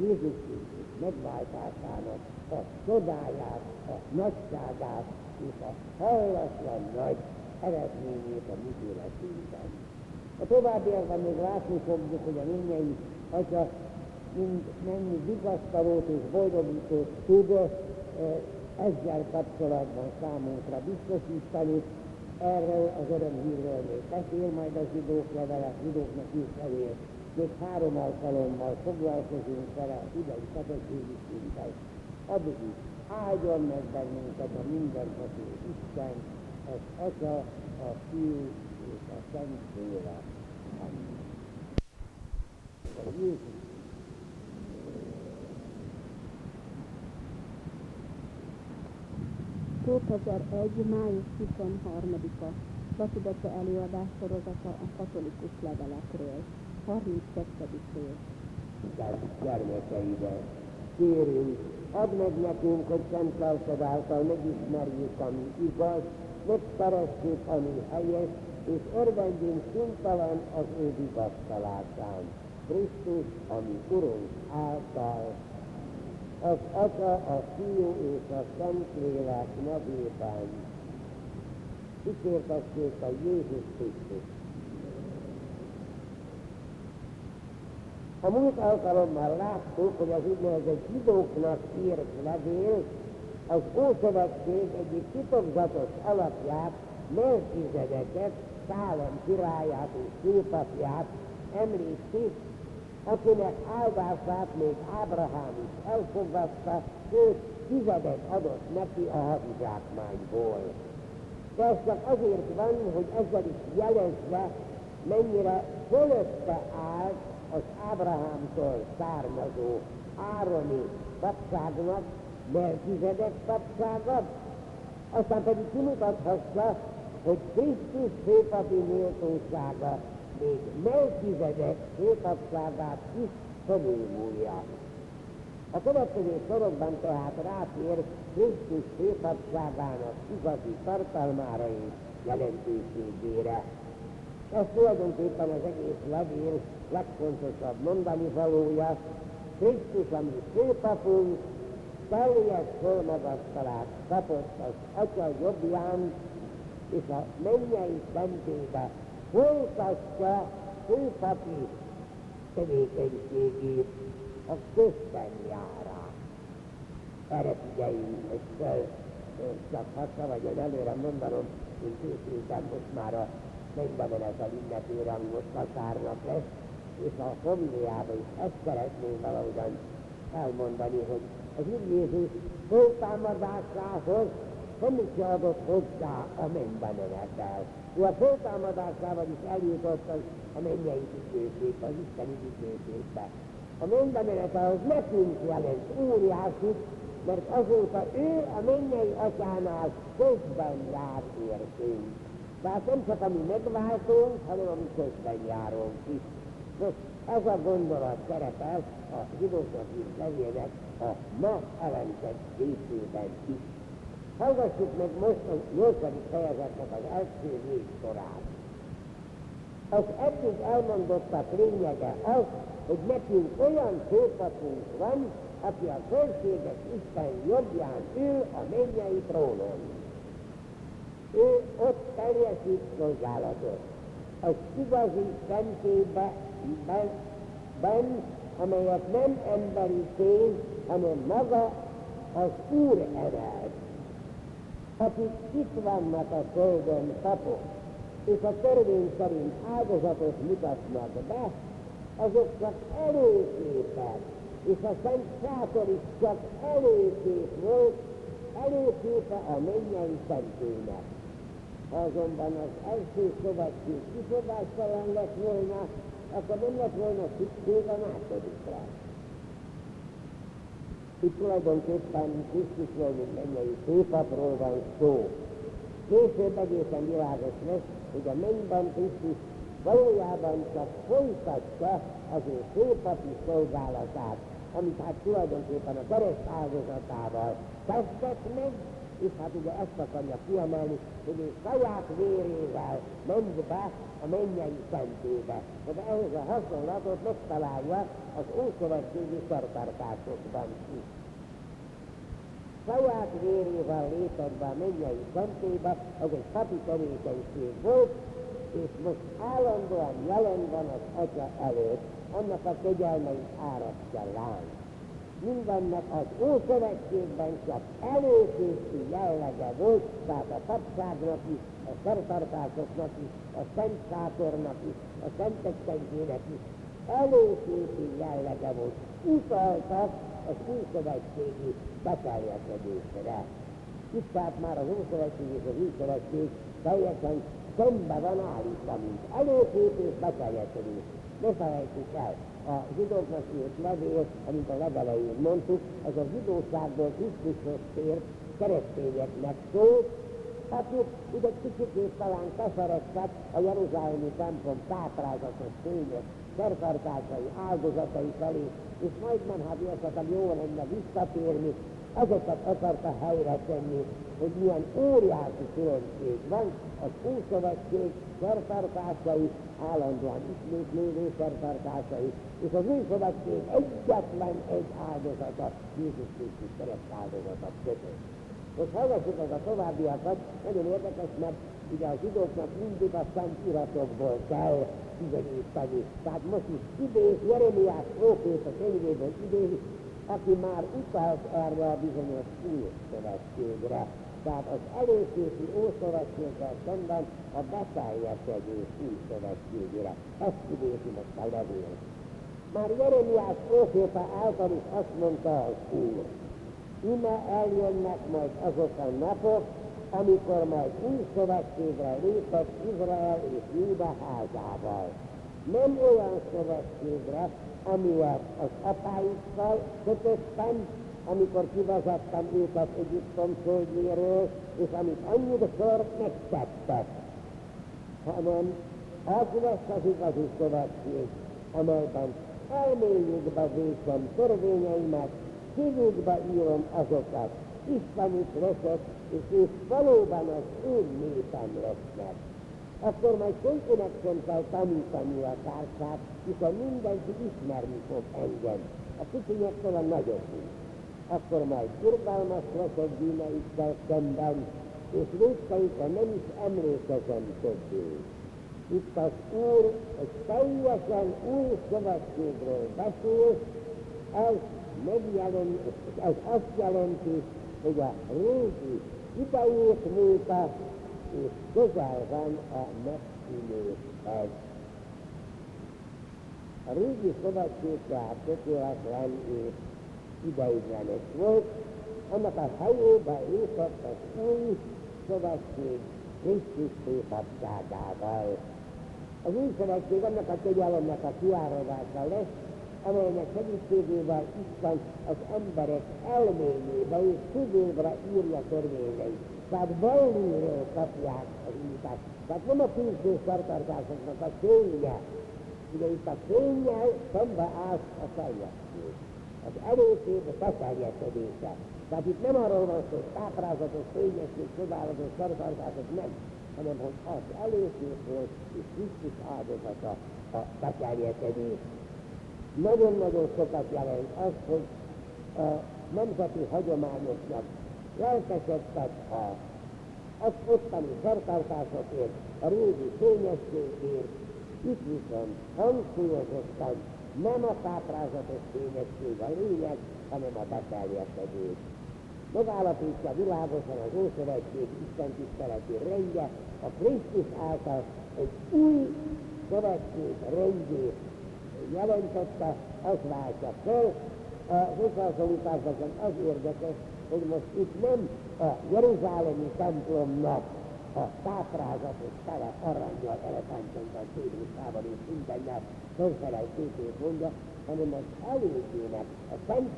Jézus Krisztus megváltásának a csodáját, a nagyságát és a hallatlan nagy eredményét a mi életünkben. A továbbiakban még látni fogjuk, hogy a mennyei atya mind mennyi vigasztalót és boldogítót tud eh, ezzel kapcsolatban számunkra biztosítani. Erről az örömhírről még beszél majd a zsidók levele, zsidóknak írt levél. Még három alkalommal foglalkozunk vele a idei katechizisünkkel. Addig is áldjon meg bennünket a mindenható Isten, az Atya, a Fiú és a Szent Lélek. Amen. Jézus egy május 23-a Latudata előadás sorozata a katolikus levelekről. 32. rész. Gyermekeivel kérünk, add meg nekünk, hogy szent lelked által megismerjük, ami igaz, megszeressük, ami helyes, és örvendjünk színtalan az ő vigasztalásán. Krisztus, ami Urunk által, az Atya, a Fiú és a Szentlélek nevében. Kikértessék a Jézus Krisztus. A múlt alkalommal láttuk, hogy az úgynevezett zsidóknak írt levél az Ószövetség egyik titokzatos alapját, Melchizedeket, Szálem királyát és főpapját említi, akinek áldását még Ábrahám is elfogadta, sőt, tizedet adott neki a hadizsákmányból. De ez csak azért van, hogy ezzel is jelezze, mennyire fölötte állt az Ábrahámtól származó Ároni papságnak, Melkizedek papsága, aztán pedig kimutathassa, hogy Krisztus főpapi méltósága még Melkizedek főpapságát is felülmúlja. A következő sorokban tehát rátér Krisztus főpapságának igazi tartalmára és jelentőségére. Ez tulajdonképpen az egész levél legfontosabb mondani valója. Krisztus, ami főpapunk, teljes fölmagasztalát kapott az Atya jobbján, és a mennyei szentébe folytatja főpapi tevékenységét a közben járás. Erre figyeljünk, hogy fel, csak hatta vagyon előre mondanom, én készültem most már a mennybe menetel ünnepére, ami most vasárnap lesz, és a homiliában is ezt szeretném valahogyan elmondani, hogy az Úr Jézus föltámadásához semmit se adott hozzá a mennybe menetel. Ő a föltámadásával is eljutott az, a mennyei dicsőségbe, az isteni dicsőségbe. A mennybe menetel az nekünk jelent óriásit, mert azóta ő a mennyei atyánál közben jár értünk. Tehát nem csak ami megváltunk, hanem ami közben járunk is. Most ez a gondolat szerepel a zsidóknak is a ma elemzett részében is. Hallgassuk meg most a 8. fejezetnek az első négy sorát. Az eddig elmondottak lényege az, hogy nekünk olyan főpapunk van, aki a fölséges Isten jobbján ül a mennyei trónon. Ő ott teljesít szolgálatot. Az igazi szentébe ben, ben, amelyet nem emberi tény, hanem maga az Úr emelt akik itt vannak a földön papok, és a törvény szerint áldozatot mutatnak be, azok csak előképek, és a Szent Sátor is csak előkép volt, előképe a mennyei szentének. Ha azonban az első szövetség kifogástalan lett volna, akkor nem lett volna szükség a másodikra. Itt tulajdonképpen Krisztusról, mint mennyei főpapról van szó. Később egészen világos lesz, hogy a mennyben Krisztus valójában csak folytatja az ő főpapi szolgálatát, amit hát tulajdonképpen a kereszt áldozatával tesztek meg, és hát ugye ezt akarja kiemelni, hogy ő saját vérével ment be a mennyei szentébe. De ehhez a hasonlatot megtalálja az ószövetségi szertartásokban is. Saját vérével lépett be a mennyei szentébe, az egy papi tevékenység volt, és most állandóan jelen van az Atya előtt, annak a kegyelmeit árasztja ránk mindennek az Ószövetségben csak előkészű jellege volt, tehát a papságnak is, a szertartásoknak is, a Szent Sátornak is, a Szentek Szentjének is előkészű jellege volt. Utaltak az Ószövetségi beteljesedésre. Itt tehát már az Ószövetség és az Újszövetség teljesen szembe van állítva, mint előkép és beteljesedés. Ne felejtsük el, a zsidóknak írt levél, amit a legelején mondtuk, az a zsidóságból Krisztushoz tért keresztényeknek szól, akik ugye kicsit talán keseredtek a Jeruzsálemi templom táplázatos fényes szertartásai, áldozatai felé, és majdnem hát esetleg jó lenne visszatérni, azokat akarta helyre tenni, hogy milyen óriási különbség van az Ószövetség szertartásai, állandóan ismétlődő szertartásai, és az új szövetség egyetlen egy áldozata, Jézus Krisztus kereszt áldozata között. Most hallgassuk meg a továbbiakat, nagyon érdekes, mert ugye a zsidóknak mindig a szent iratokból kell bizonyítani. Tehát most is idéz, Jeremiás próféta könyvéből idéz, aki már utalt erre a bizonyos új. Tehát az előképi Ószövetséggel szemben a beteljesedő új szövetségére. Ezt idézi most a levél. Már Jeremiás próféta által is azt mondta az Úr, ime eljönnek majd azok a napok, amikor majd új szövetségre lépett Izrael és Júda házával. Nem olyan szövetségre, amivel az apáikkal kötöttem, amikor kivezettem őket Egyiptom földjéről, és amit annyiszor megtettek, hanem az lesz az igazi szövetség, amelyben elmélyükbe vétem törvényeimet, szívükbe írom azokat, isteni leszek, és ők valóban az én népem lesznek. Akkor majd senkinek sem kell tanítani a társát, hiszen mindenki ismerni fog engem. A kicinyektől a nagyobbig. Akkor majd irgalmas leszek bűneikkel szemben, és védkeikre nem is emlékezem többé. Itt az Úr egy teljesen új szövetségről beszél, ez megjelent, ez azt jelenti, hogy a régi idejét múlta, és közel van a megszűnéshez. A régi szövetség tehát tökéletlen és ideiglenes volt, annak a helyébe lépett az új szövetség Krisztus szépabságával. Az új szövetség annak a kegyelemnek a kiáradása lesz, amelynek segítségével Isten az emberek elméjébe és szívőbre írja törvényeit. Tehát belülről kapják az útat. Tehát nem a külső szertartásoknak a fénye. Ugye itt a fényel szembe áll a teljesség. Az előszép a beteljesedése. Tehát itt nem arról van szó, hogy táprázatos, fényesség, csodálatos szertartások, nem, hanem hogy az előszép volt, és Krisztus áldozata a beteljesedés. Nagyon-nagyon sokat jelent az, hogy a nemzeti hagyományoknak lelkesedtek a, az ottani szertartásokért, a régi fényességért, itt viszont hangsúlyozottan nem a táprázatos fényesség a lényeg, hanem a beteljesedés. Megállapítja világosan az Ószövetség Isten tiszteleti rendje, a Krisztus által egy új szövetség rendjét jelentette, az váltja fel. Az összehasonlításban az érdekes, hogy most itt nem a Jeruzsálemi templomnak a táprázatos tele aranyjal, elefántjaival, szédruszával és mindennel fölfelel képét mondja, hanem az előzőnek, a Szent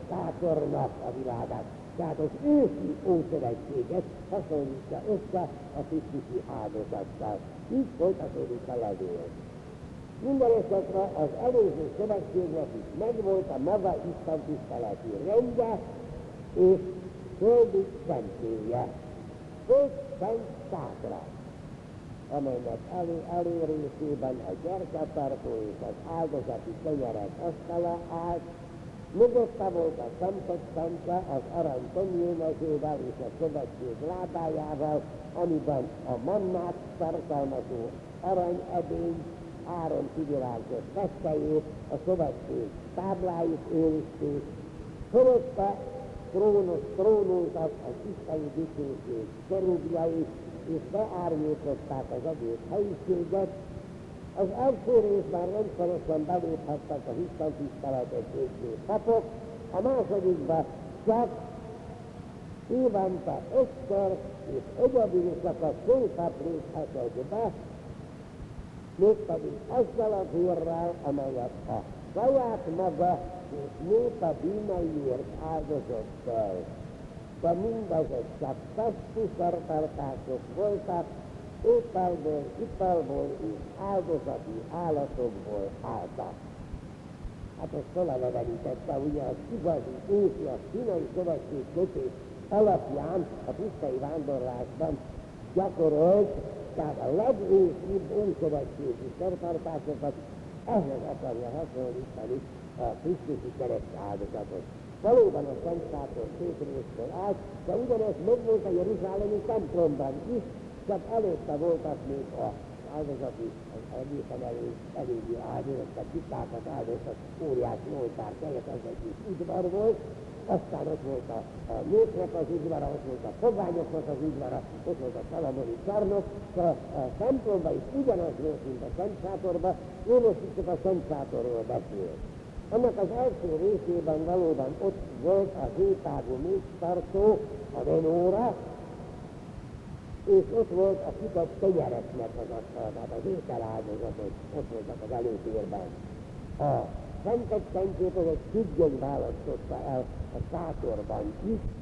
a világát, tehát az ősi ószövetséget hasonlítja össze a Krisztusi áldozattal. Így folytatódik a levél. Minden esetre az előző szövetségnek is megvolt a maga Isten tiszteleti rendje és földi szentélye. Öt szent szátra, amelynek elő, előrészében a gyerketartó és az áldozati kenyerek asztala állt, mögötte volt a szentek szentje az arany tömjémezővel és a szövetség lábájával, amiben a mannát tartalmazó aranyedény Áron kivilágzott veszélyét, a szövetség tábláit őrizték, fölötte trónos trónultak az isteni dicsőség kerubjai, és beárnyékozták az egész helyiséget. Az első részben rendszeresen beléphettek a Isten tiszteletet végző papok, a másodikban csak évente ötször és egyedül csak a főpap léphetett be, mégpedig azzal a hírrel, amelyet a saját maga és népe bűneiért áldozott fel. De mindezek csak testi szertartások voltak, ételből, italból és áldozati állatokból álltak. Hát ezt felelevenítette ugye az igazi ősi, a kínai szövetség kötés alapján a pusztai vándorlásban gyakorolt tehát a legősibb ószövetségi szertartásokat ehhez akarja hasonlítani a Krisztusi kereszt áldozatot. Valóban a Szent Sátor szép részből állt, de ugyanez megvolt a Jeruzsálemi templomban is, csak előtte voltak még a áldozati, az egészen elő, eléggé áldozottak, tisztákat áldoztak, óriási oltár, teljesen az egész udvar volt, aztán ott volt a, a népnek az udvara, ott volt a fogányoknak az udvara, ott volt a Salamoni csarnok, a, a templomban is ugyanaz volt, mint a Szent Sátorban, ő most csak a Szent Sátorról beszél. Annak az első részében valóban ott volt a hétágú mésztartó, a venóra, és ott volt a kitett tenyereknek az asztal, tehát az ételáldozatok ott voltak az előtérben. A szentek szentjét az egy függöny választotta el a sátorban is,